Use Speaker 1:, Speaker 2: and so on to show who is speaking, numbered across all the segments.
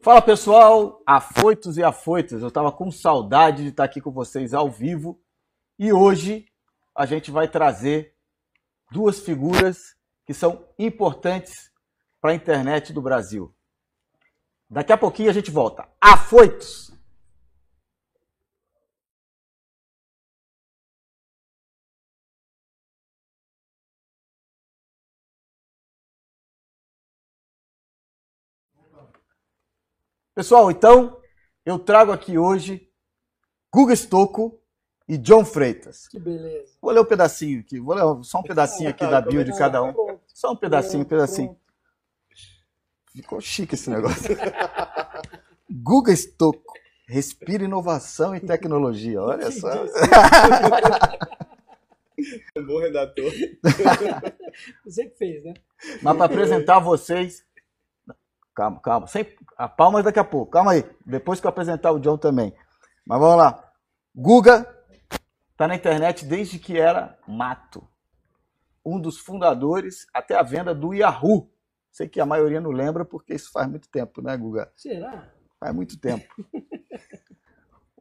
Speaker 1: Fala pessoal, afoitos e afoitas. Eu estava com saudade de estar aqui com vocês ao vivo e hoje a gente vai trazer duas figuras que são importantes para a internet do Brasil. Daqui a pouquinho a gente volta. Afoitos! Pessoal, então eu trago aqui hoje Guga Stocco e John Freitas.
Speaker 2: Que beleza.
Speaker 1: Vou ler um pedacinho aqui, vou ler só um pedacinho aqui da bio de cada um. Só um pedacinho, um pedacinho. Ficou chique esse negócio. Guga Stocco, respira inovação e tecnologia. Olha só.
Speaker 3: Um bom redator.
Speaker 2: Você que fez, né?
Speaker 1: Mas para apresentar vocês. Calma, calma. Sem, a palma daqui a pouco. Calma aí. Depois que eu apresentar o John também. Mas vamos lá. Guga está na internet desde que era mato. Um dos fundadores, até a venda do Yahoo. Sei que a maioria não lembra porque isso faz muito tempo, né, Guga?
Speaker 2: Será?
Speaker 1: Faz muito tempo.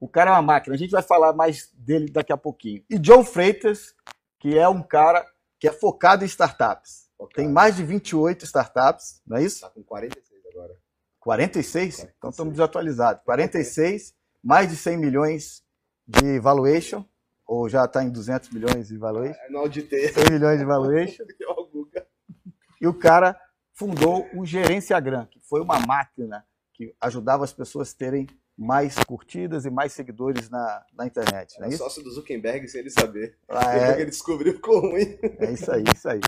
Speaker 1: o cara é uma máquina. A gente vai falar mais dele daqui a pouquinho. E John Freitas, que é um cara que é focado em startups. Tem mais de 28 startups, não é isso?
Speaker 3: Tá com 46 agora.
Speaker 1: 46? 46. Então estamos desatualizados. 46, mais de 100 milhões de valuation, ou já está em 200 milhões de valuation?
Speaker 3: É, não auditei.
Speaker 1: 100 milhões de valuation. e o cara fundou o Gerenciagram, que foi uma máquina que ajudava as pessoas a terem mais curtidas e mais seguidores na, na internet. Não é
Speaker 3: isso? sócio do Zuckerberg sem ele saber.
Speaker 1: Ah, é?
Speaker 3: ele descobriu ficou ruim.
Speaker 1: É isso aí, isso aí.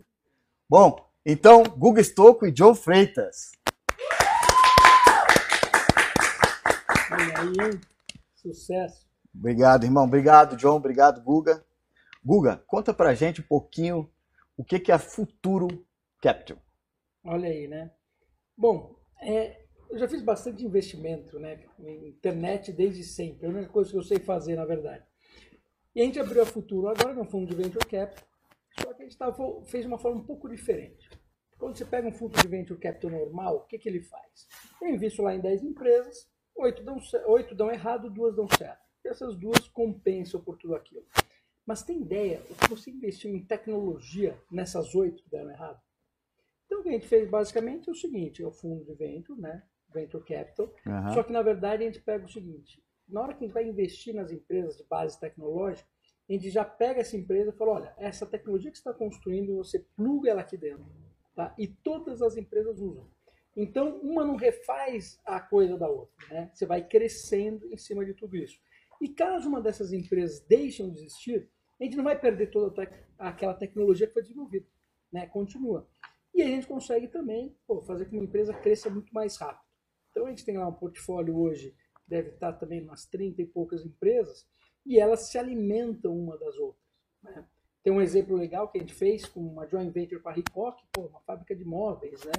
Speaker 1: Bom, então, Guga Stocco e John Freitas.
Speaker 2: Aí? Sucesso.
Speaker 1: Obrigado, irmão. Obrigado, John. Obrigado, Guga. Guga, conta pra gente um pouquinho o que é a Futuro Capital.
Speaker 2: Olha aí, né? Bom, é, eu já fiz bastante investimento né, internet desde sempre. É a única coisa que eu sei fazer, na verdade. E a gente abriu a Futuro agora, que é um fundo de venture capital, só que a gente tava, fez de uma forma um pouco diferente. Quando você pega um fundo de venture capital normal, o que, que ele faz? Eu invisto lá em 10 empresas, 8 dão, 8 dão errado, duas dão certo. E essas duas compensam por tudo aquilo. Mas tem ideia o que você investiu em tecnologia nessas oito que deram errado? Então o que a gente fez basicamente é o seguinte, é o fundo de venture, né? Venture Capital. Uhum. Só que na verdade a gente pega o seguinte, na hora que a gente vai investir nas empresas de base tecnológica, a gente já pega essa empresa e fala, olha, essa tecnologia que você está construindo, você pluga ela aqui dentro. Tá? E todas as empresas usam. Então, uma não refaz a coisa da outra. Né? Você vai crescendo em cima de tudo isso. E caso uma dessas empresas deixem de existir, a gente não vai perder toda aquela tecnologia que foi desenvolvida. Né? Continua. E a gente consegue também pô, fazer com que uma empresa cresça muito mais rápido. Então, a gente tem lá um portfólio hoje, deve estar também umas 30 e poucas empresas, e elas se alimentam uma das outras. Né? Tem um exemplo legal que a gente fez com uma joint venture com a Ricoh, uma fábrica de móveis, né?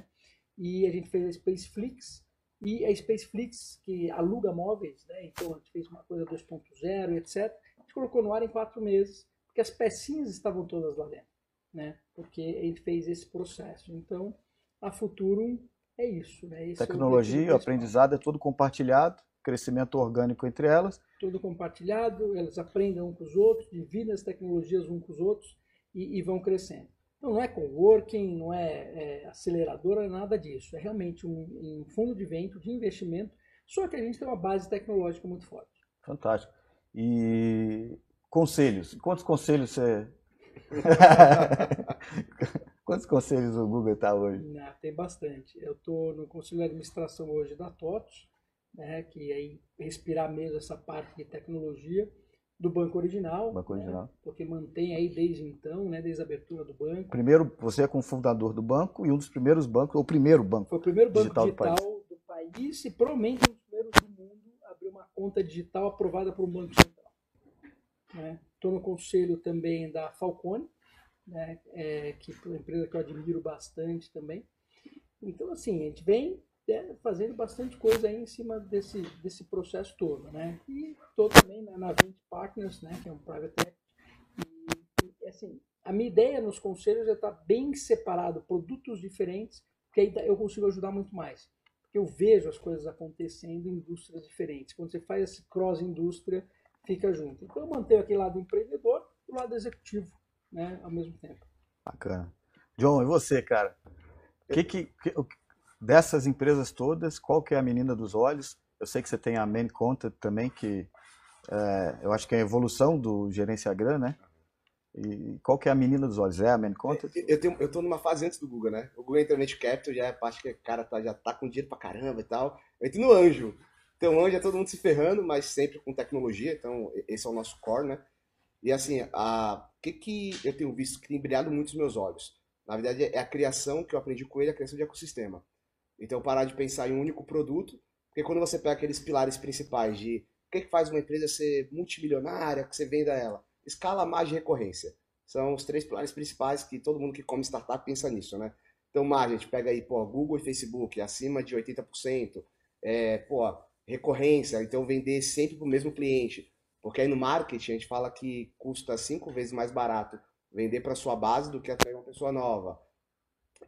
Speaker 2: E a gente fez a Spaceflix, e a Spaceflix, que aluga móveis, né? Então a gente fez uma coisa 2.0 etc. A gente colocou no ar em quatro meses, porque as pecinhas estavam todas lá dentro, né? Porque a gente fez esse processo. Então, a Futurum é isso, né? Esse
Speaker 1: Tecnologia, é o aprendizado é tudo compartilhado crescimento orgânico entre elas.
Speaker 2: Tudo compartilhado, elas aprendem um com os outros, dividem as tecnologias um com os outros e, e vão crescendo. Então não é coworking, não é, é aceleradora, nada disso. É realmente um, um fundo de vento, de investimento, só que a gente tem uma base tecnológica muito forte.
Speaker 1: Fantástico. E conselhos. Quantos conselhos você. Quantos conselhos o Google está hoje?
Speaker 2: Não, tem bastante. Eu estou no conselho de administração hoje da TOTOS, né, que aí respirar mesmo essa parte de tecnologia do banco original,
Speaker 1: banco
Speaker 2: né,
Speaker 1: original.
Speaker 2: porque mantém aí desde então, né, desde a abertura do banco.
Speaker 1: Primeiro, você é cofundador do banco e um dos primeiros bancos, ou o primeiro banco
Speaker 2: Foi o primeiro banco
Speaker 1: digital,
Speaker 2: digital
Speaker 1: do, país.
Speaker 2: do, país. e provavelmente um dos primeiros do mundo a abrir uma conta digital aprovada por um banco central. Estou né? no conselho também da Falcone, né, é, que é uma empresa que eu admiro bastante também. Então, assim, a gente vem fazendo bastante coisa aí em cima desse, desse processo todo, né? E estou também na, na Vent Partners, né, que é um private equity. E, e, assim, a minha ideia nos conselhos é estar bem separado, produtos diferentes, porque aí eu consigo ajudar muito mais. Porque eu vejo as coisas acontecendo em indústrias diferentes. Quando você faz esse cross-indústria, fica junto. Então eu mantenho aquele lado empreendedor e o lado executivo, né, ao mesmo tempo.
Speaker 1: Bacana. John, e você, cara? Que que, que, dessas empresas todas, qual que é a menina dos olhos? Eu sei que você tem a Main Content também, que é, eu acho que é a evolução do Gerenciagram, né? E qual que é a menina dos olhos? É a Main Content?
Speaker 3: Eu, tô numa fase antes do Google, né? O Google Internet Capital já é a parte que o cara tá, já tá com dinheiro pra caramba e tal. Eu entro no anjo. Então, anjo é todo mundo se ferrando, mas sempre com tecnologia. Então, esse é o nosso core, né? E assim, o que, que eu tenho visto que tem brilhado muito os meus olhos? Na verdade, é a criação que eu aprendi com ele, a criação de ecossistema. Então, parar de pensar em um único produto, porque quando você pega aqueles pilares principais de o que, que faz uma empresa ser multimilionária, que você venda ela? Escala, margem e recorrência. São os três pilares principais que todo mundo que come startup pensa nisso, né? Então, margem, a gente pega aí, pô, Google e Facebook, acima de 80%. É, pô, recorrência, então vender sempre para o mesmo cliente. Porque aí no marketing a gente fala que custa cinco vezes mais barato vender para sua base do que atrair uma pessoa nova.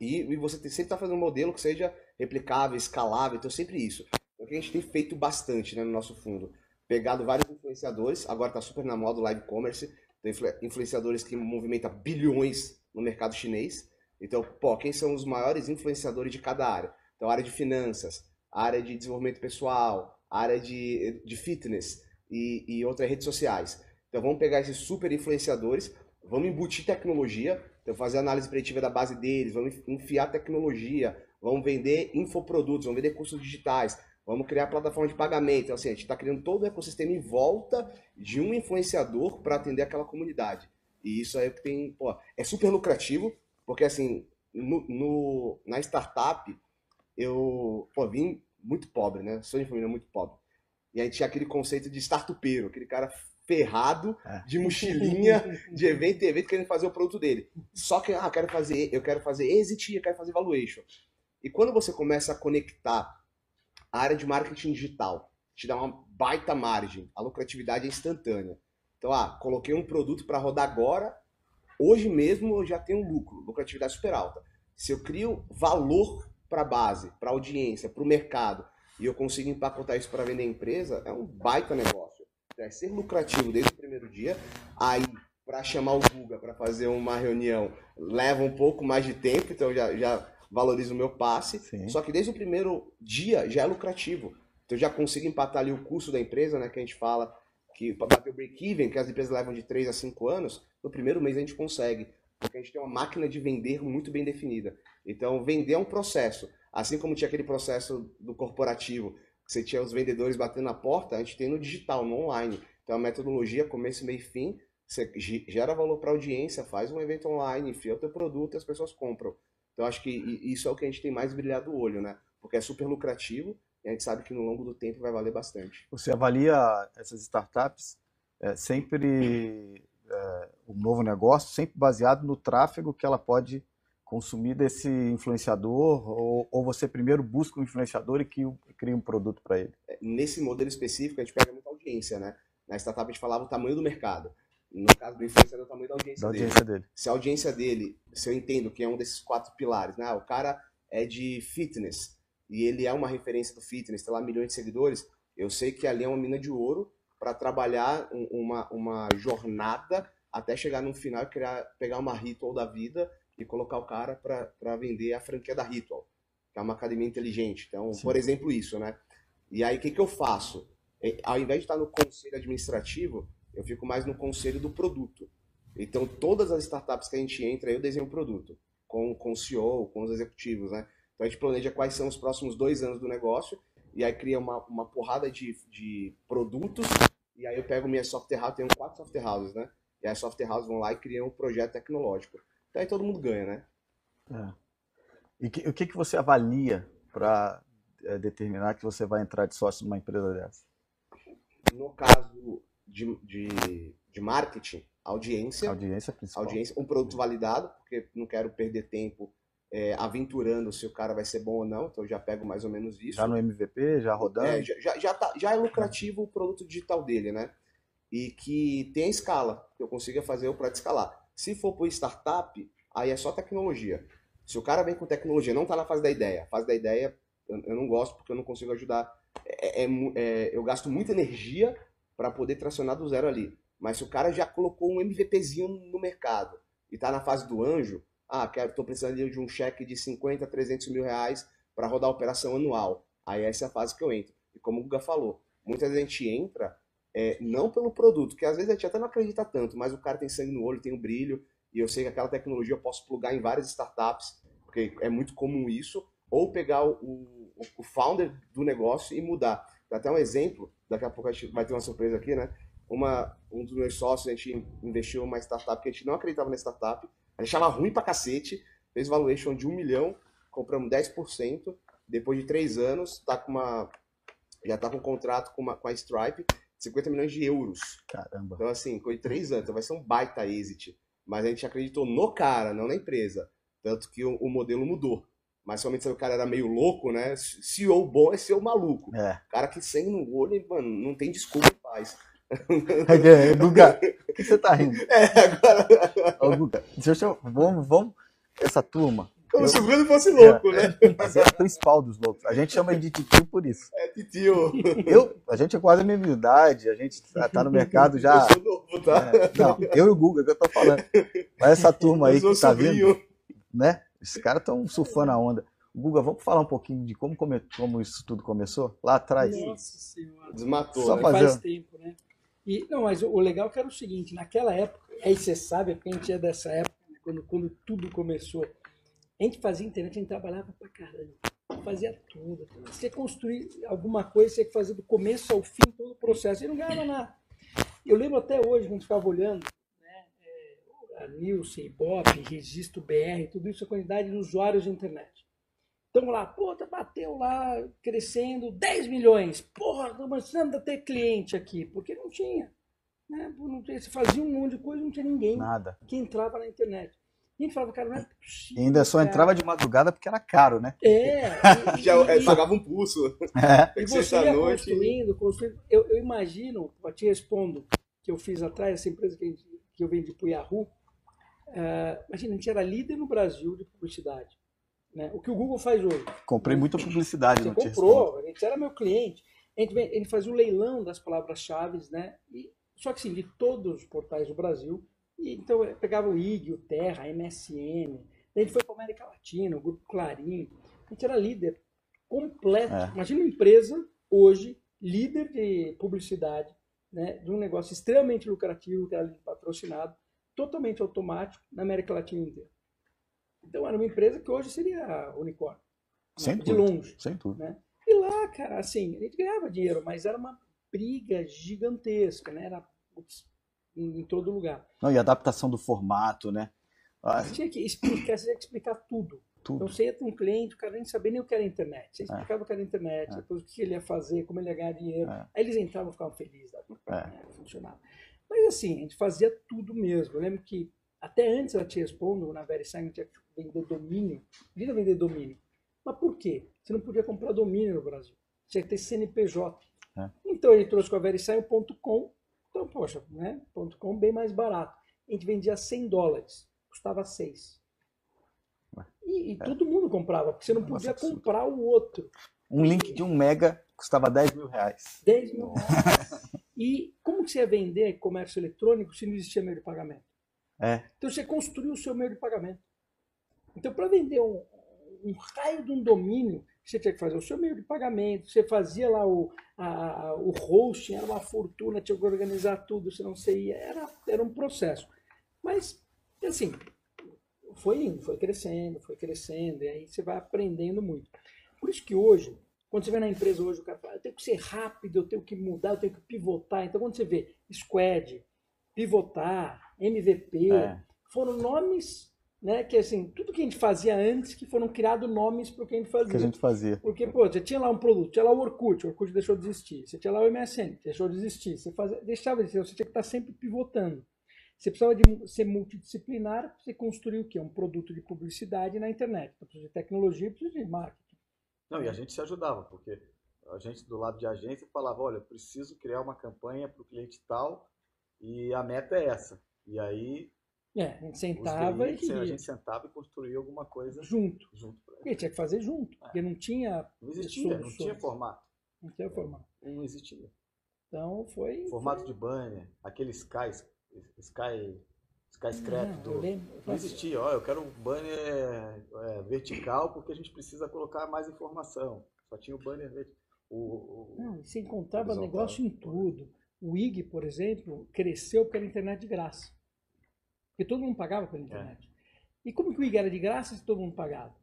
Speaker 3: E, e você sempre está fazendo um modelo que seja replicável, escalável, então sempre isso. É o que a gente tem feito bastante né, no nosso fundo. Pegado vários influenciadores, agora está super na moda o live commerce, tem influenciadores que movimentam bilhões no mercado chinês. Então, pô, quem são os maiores influenciadores de cada área? Então, área de finanças, área de desenvolvimento pessoal, área de, de fitness e, e outras redes sociais. Então, vamos pegar esses super influenciadores, vamos embutir tecnologia, então fazer análise preditiva da base deles, vamos enfiar tecnologia, vamos vender infoprodutos, vamos vender cursos digitais, vamos criar plataforma de pagamento. Então, assim, a gente está criando todo o ecossistema em volta de um influenciador para atender aquela comunidade. E isso aí é que tem, pô, é super lucrativo, porque assim, no, no, na startup, eu pô, vim muito pobre, né? Sou de família muito pobre. E a gente tinha aquele conceito de startupeiro, aquele cara ferrado, é. de mochilinha, de evento em evento, querendo fazer o produto dele. Só que, ah, eu quero fazer, eu quero fazer exit, eu quero fazer valuation. E quando você começa a conectar a área de marketing digital, te dá uma baita margem, a lucratividade é instantânea. Então, ah, coloquei um produto para rodar agora, hoje mesmo eu já tenho lucro, lucratividade super alta. Se eu crio valor para a base, para a audiência, para o mercado, e eu consigo empacotar isso para vender a empresa, é um baita negócio. Vai ser lucrativo desde o primeiro dia. Aí, para chamar o Guga para fazer uma reunião, leva um pouco mais de tempo, então já, já valorizo o meu passe. Sim. Só que desde o primeiro dia já é lucrativo. Então eu já consigo empatar ali o custo da empresa, né? Que a gente fala que para bater o break-even, que as empresas levam de 3 a 5 anos, no primeiro mês a gente consegue. Porque a gente tem uma máquina de vender muito bem definida. Então, vender é um processo. Assim como tinha aquele processo do corporativo, que você tinha os vendedores batendo na porta, a gente tem no digital, no online. Então a metodologia, começo, meio e fim, você gera valor para a audiência, faz um evento online, enfia o teu produto e as pessoas compram. Então acho que isso é o que a gente tem mais brilhado o olho, né? Porque é super lucrativo e a gente sabe que no longo do tempo vai valer bastante.
Speaker 1: Você avalia essas startups é, sempre é, o novo negócio sempre baseado no tráfego que ela pode consumir desse influenciador ou, ou você primeiro busca um influenciador e cria um produto para ele?
Speaker 3: É, nesse modelo específico, a gente pega muita audiência, né? Na startup a gente falava o tamanho do mercado. No caso do influenciador, o tamanho da audiência,
Speaker 1: da audiência dele.
Speaker 3: dele. Se a audiência dele, se eu entendo que é um desses quatro pilares, né? O cara é de fitness e ele é uma referência do fitness, tem lá milhões de seguidores, eu sei que ali é uma mina de ouro para trabalhar uma, uma jornada até chegar no final e criar, pegar uma ritual da vida e colocar o cara para vender a franquia da Ritual, que é uma academia inteligente. Então, Sim. por exemplo, isso, né? E aí, o que, que eu faço? É, ao invés de estar no conselho administrativo, eu fico mais no conselho do produto. Então, todas as startups que a gente entra, eu desenho um produto, com, com o CEO, com os executivos, né? Então, a gente planeja quais são os próximos dois anos do negócio, e aí cria uma, uma porrada de, de produtos, e aí eu pego minha software house, tenho quatro software houses, né? E as software houses vão lá e criam um projeto tecnológico. Então aí todo mundo ganha, né?
Speaker 1: É. E que, o que, que você avalia para é, determinar que você vai entrar de sócio numa empresa dessa?
Speaker 3: No caso de, de, de marketing, audiência.
Speaker 1: Audiência principal.
Speaker 3: Audiência, um produto validado, porque não quero perder tempo é, aventurando se o cara vai ser bom ou não, então eu já pego mais ou menos isso.
Speaker 1: Já no MVP, já rodando?
Speaker 3: É, já, já, já, tá, já é lucrativo o produto digital dele, né? E que tem a escala, que eu consiga fazer o para escalar. Se for por startup, aí é só tecnologia. Se o cara vem com tecnologia, não está na fase da ideia. A fase da ideia eu, não gosto porque eu não consigo ajudar. É, é, é, eu gasto muita energia para poder tracionar do zero ali. Mas se o cara já colocou um MVPzinho no mercado e está na fase do anjo, ah, quero, tô precisando de um cheque de 50, 300 mil reais para rodar a operação anual. Aí essa é a fase que eu entro. E como o Guga falou, muitas vezes a gente entra é, não pelo produto, que às vezes a gente até não acredita tanto, mas o cara tem sangue no olho, tem um brilho, e eu sei que aquela tecnologia eu posso plugar em várias startups, porque é muito comum isso, ou pegar o, o, o founder do negócio e mudar. Dá até um exemplo, daqui a pouco a gente vai ter uma surpresa aqui, né? Uma, um dos meus sócios, a gente investiu uma startup que a gente não acreditava na startup, a gente achava ruim pra cacete, fez valuation de um milhão, compramos 10%, depois de três anos, tá com uma, já está com um contrato com, uma, com a Stripe, 50 milhões de euros.
Speaker 1: Caramba.
Speaker 3: Então, assim, foi três anos, então vai ser um baita exit. Mas a gente acreditou no cara, não na empresa. Tanto que o, o modelo mudou. Mas somente se o cara era meio louco, né? CEO bom é ser o maluco.
Speaker 1: É.
Speaker 3: cara que sem no olho, mano, não tem desculpa em paz.
Speaker 1: É, Guga, o que você tá rindo?
Speaker 3: É, agora.
Speaker 1: Ô, Guga, deixa eu. Vamos, vamos. Essa turma,
Speaker 3: como se o Bruno fosse louco, é, né?
Speaker 1: Mas é o principal dos loucos. A gente chama ele de titio por isso.
Speaker 3: É titio.
Speaker 1: Eu, a gente é quase a mesma idade, a gente tá, tá no mercado já.
Speaker 3: Eu sou novo, tá?
Speaker 1: É, não, eu e o Guga, que eu tô falando. Mas essa turma aí que tá vindo, né? Esses caras estão surfando a onda. Guga, vamos falar um pouquinho de como, come, como isso tudo começou? Lá atrás.
Speaker 2: Nossa Senhora.
Speaker 3: Desmatou,
Speaker 1: Só
Speaker 3: né?
Speaker 1: fazer-
Speaker 2: Faz tempo, né? E, não, mas o, legal é que era o seguinte, naquela época, aí você sabe, porque a gente é dessa época, né, quando, quando tudo começou, a gente fazia internet, a gente trabalhava pra caramba, fazia tudo. Você construir alguma coisa, você tinha que fazer do começo ao fim todo o processo, e não ganhava nada. Eu lembro até hoje, quando a gente ficava olhando, é, Nielsen, Ibope, Registro BR, tudo isso, a quantidade de usuários de internet. Então lá, pô, tá- bateu lá, crescendo 10 milhões. Porra, tô começando a ter cliente aqui, porque não tinha. Né? Não tinha, você fazia um monte de coisa, não tinha ninguém
Speaker 1: Nada.
Speaker 2: que entrava na internet. E a gente falava, cara, não é
Speaker 1: E
Speaker 2: possível.
Speaker 1: ainda só
Speaker 2: cara.
Speaker 1: entrava de madrugada porque era caro, né?
Speaker 2: É, e, e-
Speaker 3: Já é,
Speaker 2: e-
Speaker 3: pagava um pulso.
Speaker 1: É.
Speaker 2: e você ia
Speaker 3: Sexta-noite.
Speaker 2: construindo, construindo. Eu, eu imagino, eu te respondo, que eu fiz atrás, essa empresa que, a gente- que eu vendi para o Yahoo, ah, imagina, a gente era líder no Brasil de publicidade. Né? O que o Google faz hoje.
Speaker 1: Comprei muita publicidade
Speaker 2: Você comprou, a gente era meu cliente. A gente, ele fazia o leilão das palavras-chave, né? E, só que assim, de todos os portais do Brasil. E, então eu pegava o IG, o Terra, a MSN. A gente foi para América Latina, o Grupo Clarim. A gente era líder completo.
Speaker 1: É.
Speaker 2: Imagina uma empresa hoje, líder de publicidade, né? De um negócio extremamente lucrativo, que era patrocinado, totalmente automático na América Latina inteira. Então era uma empresa que hoje seria unicórnio. né?
Speaker 1: Sem
Speaker 2: de longe.
Speaker 1: Sem dúvida.
Speaker 2: né? E lá, cara, assim, a gente ganhava dinheiro, mas era uma briga gigantesca, né? Era putz, em, em todo lugar.
Speaker 1: Não, e a adaptação do formato, né? Ah,
Speaker 2: Você tinha que explicar, você tinha que explicar tudo. Então
Speaker 1: tudo.
Speaker 2: você ia ter um cliente, o cara nem sabia nem o que era internet. Você explicava o que era internet,
Speaker 1: É.
Speaker 2: depois o que ele ia fazer, como ele ia ganhar dinheiro.
Speaker 1: É.
Speaker 2: Aí eles entravam e ficavam felizes, né?
Speaker 1: É.
Speaker 2: funcionava. Mas assim, a gente fazia tudo mesmo. Eu lembro que até antes da Te Respondo, na VeriSign, a gente tinha que vender domínio. Podia vender domínio. Mas por quê? Você não podia comprar domínio no Brasil. Tinha que ter CNPJ.
Speaker 1: É.
Speaker 2: Então ele trouxe com a VeriSign o ponto .com. Então, poxa, né? Ponto .com bem mais barato. A gente vendia 100 dólares. Custava 6.
Speaker 1: Ué.
Speaker 2: E, e todo mundo comprava, porque você não
Speaker 1: Nossa,
Speaker 2: podia comprar o outro.
Speaker 1: Um link de um mega custava 10 mil reais.
Speaker 2: 10 mil reais. E como que você ia vender comércio eletrônico se não existia meio de pagamento?
Speaker 1: É.
Speaker 2: Então você construiu o seu meio de pagamento. Então, para vender um, um raio de um domínio, você tinha que fazer o seu meio de pagamento, você fazia lá o, a- o hosting, era uma fortuna, tinha que organizar tudo, você ia. Era, era um processo. Mas, assim, foi indo, foi crescendo, foi crescendo, e aí você vai aprendendo muito. Por isso que hoje, quando você vê na empresa hoje, o cara fala, eu tenho que ser rápido, eu tenho que mudar, eu tenho que pivotar. Então, quando você vê Squad, pivotar, MVP,
Speaker 1: É.
Speaker 2: foram nomes, né, que assim, tudo que a gente fazia antes, que foram criados nomes para o que a gente fazia.
Speaker 1: Que a gente fazia.
Speaker 2: Porque, pô, você tinha lá um produto, tinha lá o Orkut, o Orkut deixou de existir. Você tinha lá o MSN, deixou de existir. Você fazia, deixava de existir, você tinha que estar sempre pivotando. Você precisava de ser multidisciplinar para você construir o quê? Um produto de publicidade na internet. Então, precisa de tecnologia, precisa de marketing.
Speaker 4: Não, e a gente se ajudava, porque a gente do lado de agência falava, olha, preciso criar uma campanha para o cliente tal e a meta é essa. E aí
Speaker 2: É, a gente sentava e
Speaker 1: TI, a gente sentava e construía alguma coisa
Speaker 2: junto.
Speaker 1: junto.
Speaker 2: tinha que fazer junto, porque não tinha
Speaker 1: Não existia, não tinha formato.
Speaker 2: Não tinha formato.
Speaker 1: Não existia.
Speaker 2: Então foi.
Speaker 1: Formato de banner, aquele Sky, Sky, Skyscraper
Speaker 2: Não,
Speaker 1: do. Não existia, ó, eu quero um banner é, vertical porque a gente precisa colocar mais informação. Só tinha o banner vertical. O, o-
Speaker 2: Não, você encontrava
Speaker 1: Horizontal.
Speaker 2: negócio em tudo. O IG, por exemplo, cresceu pela internet de graça. Porque todo mundo pagava pela internet. E como que o IG era de graça se todo mundo pagava?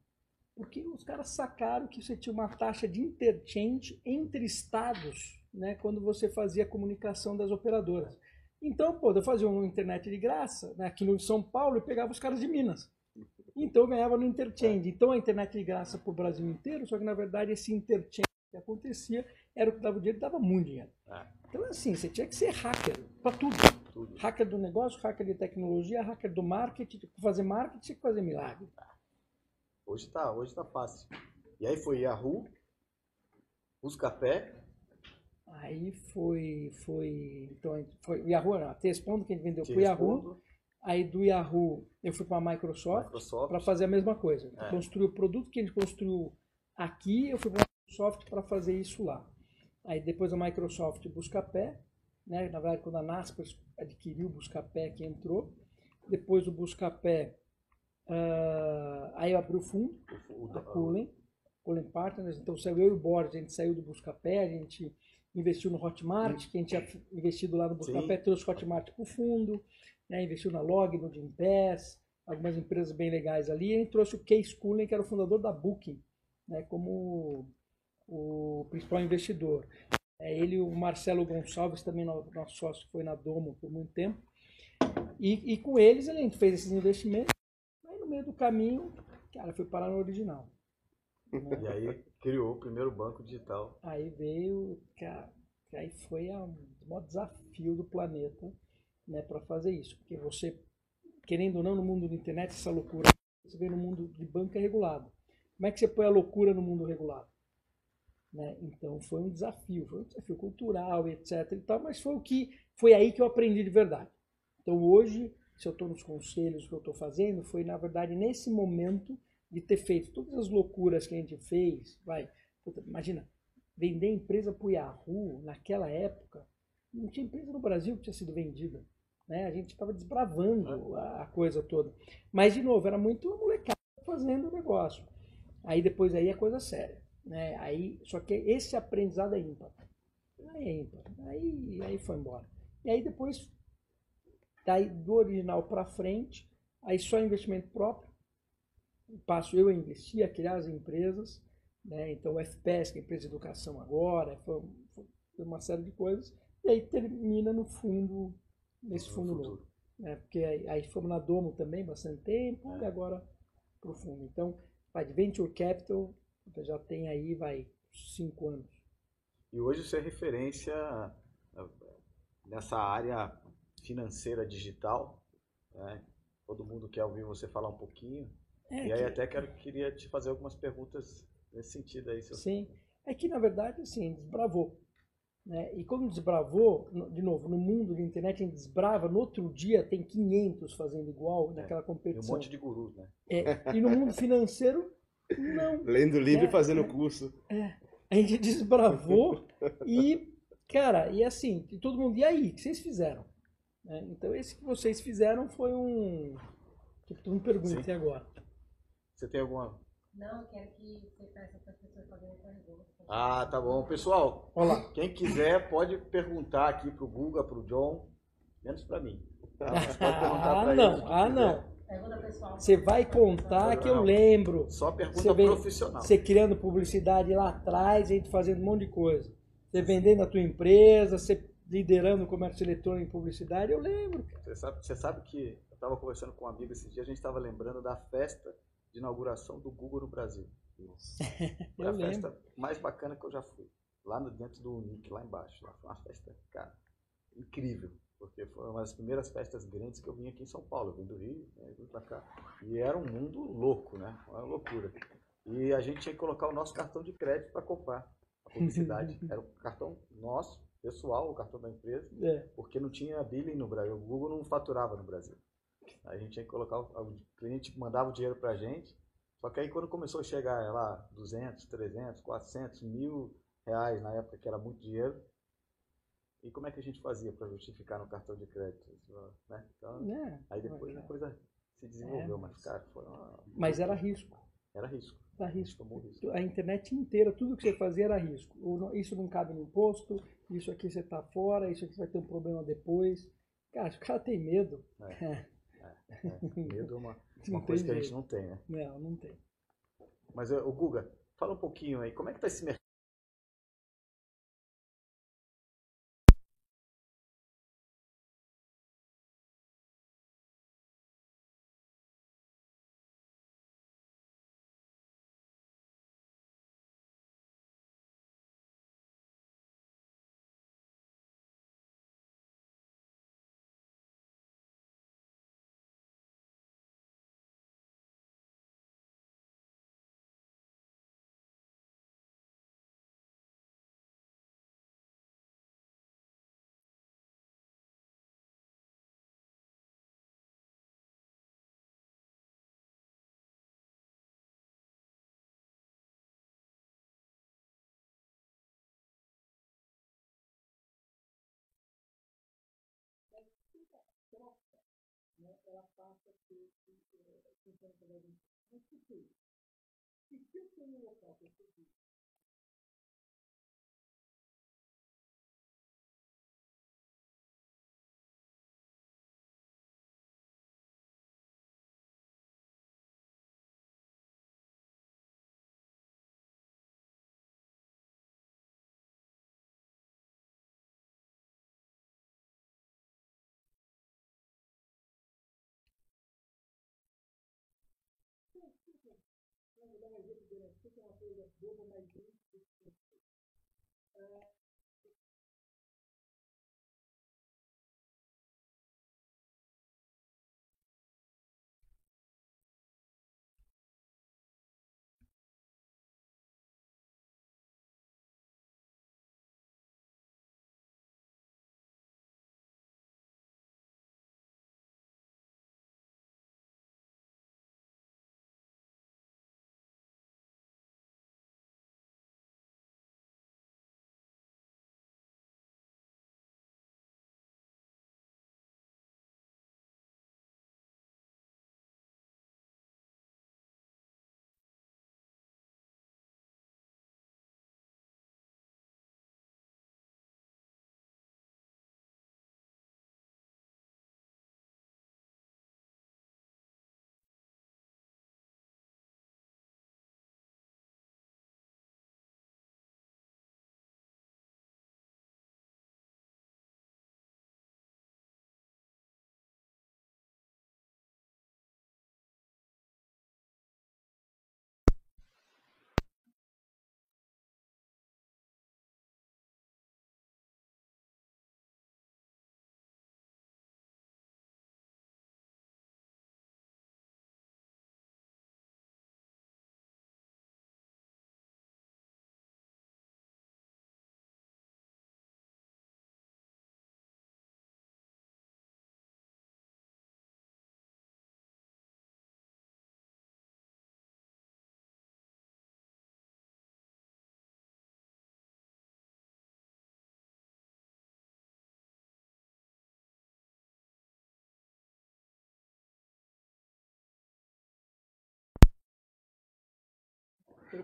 Speaker 2: Porque os caras sacaram que você tinha uma taxa de interchange entre estados, né, quando você fazia a comunicação das operadoras. Então, pô, eu fazia uma internet de graça, né, aqui no São Paulo, e pegava os caras de Minas. Então eu ganhava no interchange. Então a internet de graça para o Brasil inteiro, só que na verdade esse interchange que acontecia era o que dava o dinheiro e dava muito dinheiro.
Speaker 1: É.
Speaker 2: Então, assim, você tinha que ser hacker para tudo.
Speaker 1: tudo.
Speaker 2: Hacker do negócio, hacker de tecnologia, hacker do marketing. Fazer marketing, tinha que fazer milagre.
Speaker 1: Hoje tá, hoje tá fácil. E aí foi Yahoo, Buscapé,
Speaker 2: Aí foi, foi, então, foi o Yahoo, não, a T-Respondo que a gente vendeu para o Yahoo.
Speaker 1: Respondo,
Speaker 2: Aí do Yahoo eu fui para a Microsoft
Speaker 1: Microsoft.
Speaker 2: para fazer a mesma coisa.
Speaker 1: É.
Speaker 2: Construir o produto que a gente construiu aqui, eu fui para a Microsoft para fazer isso lá. Aí depois a Microsoft Buscapé, né? Na verdade, quando a Naspers adquiriu o Buscapé que entrou. Depois do Buscapé, ah, aí eu abri o fundo,
Speaker 1: O- o-
Speaker 2: a Cullen, Cullen Partners. Então saiu eu e o Boris, a gente saiu do Buscapé, a gente investiu no Hotmart, que a gente tinha investido lá no Buscapé, trouxe o Hotmart para o fundo, né, investiu na Log, no Gimpass, algumas empresas bem legais ali. E trouxe o Case Cullen, que era o fundador da Booking, né, como o principal investidor. É, ele o Marcelo Gonçalves, também no- nosso sócio, que foi na Domo por muito tempo. E, e com eles a gente fez esses investimentos. Aí no meio do caminho, cara, foi parar no original.
Speaker 1: E aí criou o primeiro banco digital.
Speaker 2: Aí veio, que aí foi a- o maior desafio do planeta, né, para fazer isso. Porque você, querendo ou não, no mundo da internet, essa loucura, você vê no mundo de banco é regulado. Como é que você põe a loucura no mundo regulado? Né? Então foi um desafio, foi um desafio cultural, etc. E tal, mas foi o que foi aí que eu aprendi de verdade. Então hoje, se eu estou nos conselhos que eu estou fazendo, foi na verdade nesse momento de ter feito todas as loucuras que a gente fez, vai, puta, imagina, vender empresa para o Yahoo naquela época, não tinha empresa no Brasil que tinha sido vendida. Né? A gente estava desbravando a, a coisa toda. Mas, de novo, era muito molecada fazendo o negócio. Aí depois aí é coisa séria. Né? Aí, só que esse aprendizado é ímpar. Aí é ímpar. Aí, aí foi embora. E aí depois, daí do original para frente, aí só investimento próprio. Passo eu a investir, a criar as empresas. Né? Então, o FPS, que é a empresa de educação agora, foi, foi uma série de coisas. E aí termina no fundo, nesse fundo novo. Né? Porque aí, aí fomos na Domo também bastante tempo
Speaker 1: É.
Speaker 2: e agora pro fundo. Então, vai de Venture Capital, já tem aí, vai, cinco anos.
Speaker 1: E hoje você é referência eh, nessa área financeira digital. né? Todo mundo quer ouvir você falar um pouquinho.
Speaker 2: É
Speaker 1: e aí
Speaker 2: que-
Speaker 1: até quero, queria te fazer algumas perguntas nesse sentido aí.
Speaker 2: Sim. É que, na verdade, assim, desbravou. Né? E quando desbravou, de novo, no mundo de internet, a gente desbrava, no outro dia tem 500 fazendo igual naquela
Speaker 1: um
Speaker 2: competição.
Speaker 1: monte de gurus, né?
Speaker 2: É, e no mundo financeiro, não.
Speaker 3: Lendo livro
Speaker 2: É,
Speaker 3: e fazendo
Speaker 2: é.
Speaker 3: curso.
Speaker 2: A gente desbravou e, cara, e assim, e todo mundo, e aí, o que vocês fizeram? Né? Então, esse que vocês fizeram foi um. Que tu me pergunta agora.
Speaker 1: Você tem alguma.
Speaker 5: Não, eu quero que você peça para as pessoas fazerem perguntas.
Speaker 1: Ah, tá bom. Pessoal,
Speaker 2: Olha lá.
Speaker 1: quem quiser pode perguntar aqui pro Guga, pro John, menos pra mim. Tá? Mas pode perguntar
Speaker 2: Ah,
Speaker 1: pra
Speaker 2: não,
Speaker 1: o
Speaker 2: ah, não.
Speaker 5: Pergunta pessoal.
Speaker 2: Você vai contar que eu lembro.
Speaker 1: Só pergunta
Speaker 2: Você vê-
Speaker 1: profissional.
Speaker 2: Você criando publicidade lá atrás, a gente fazendo um monte de coisa. Você vendendo a tua empresa, você liderando o comércio eletrônico em publicidade, eu lembro.
Speaker 1: Você sabe, você sabe que eu estava conversando com um amigo esse dia, a gente estava lembrando da festa de inauguração do Google no Brasil. Foi a
Speaker 2: lembro.
Speaker 1: festa mais bacana que eu já fui. Lá no, dentro do Unique, lá embaixo. Lá foi uma festa, cara, incrível. Porque foi uma das primeiras festas grandes que eu vim aqui em São Paulo. Eu vim do Rio, né, vim pra cá. E era um mundo louco, né? Uma loucura. E a gente tinha que colocar o nosso cartão de crédito para comprar a publicidade. Era o cartão nosso, pessoal, o cartão da empresa
Speaker 2: É.
Speaker 1: porque não tinha billing no Brasil. O Google não faturava no Brasil. A gente tinha que colocar, o cliente mandava o dinheiro pra gente, só que aí quando começou a chegar lá 200, 300, 400, mil reais na época, que era muito dinheiro, e como é que a gente fazia para justificar no cartão de crédito? Né? Então,
Speaker 2: Né?
Speaker 1: aí depois a coisa se desenvolveu, mas cara, foi uma...
Speaker 2: Mas era risco.
Speaker 1: Era risco.
Speaker 2: Era
Speaker 1: A
Speaker 2: risco.
Speaker 1: risco.
Speaker 2: A internet inteira, tudo que você fazia era risco. Isso não cabe no imposto, isso aqui você está fora, isso aqui vai ter um problema depois. Cara, o cara tem medo.
Speaker 1: É, medo é uma, uma coisa que a gente não tem, né?
Speaker 2: Não, não tem.
Speaker 1: Mas, o Guga, fala um pouquinho aí, como é que tá esse mercado? troca, né, ela passa a ser funcionada. Mas por quê?
Speaker 6: E
Speaker 2: se eu tenho um local que eu vou dar um exemplo, que é uma coisa boba, mas muito.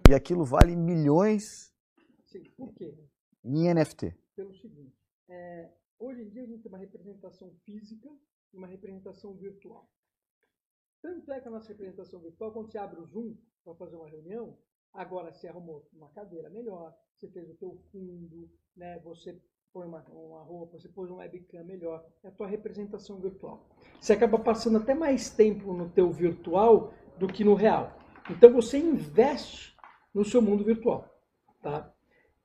Speaker 2: E
Speaker 6: aquilo vale milhões
Speaker 2: Sim, por quê?
Speaker 6: em NFT.
Speaker 2: Pelo seguinte, é, hoje em dia a gente tem uma representação física e uma representação virtual. Tanto é que a nossa representação virtual, quando você abre o Zoom para fazer uma reunião, agora você arrumou uma cadeira melhor, você fez o teu fundo, né, você põe uma, uma roupa, você pôs um webcam melhor, é a tua representação virtual. Você acaba passando até mais tempo no teu virtual do que no real. Então você investe no seu mundo virtual, tá?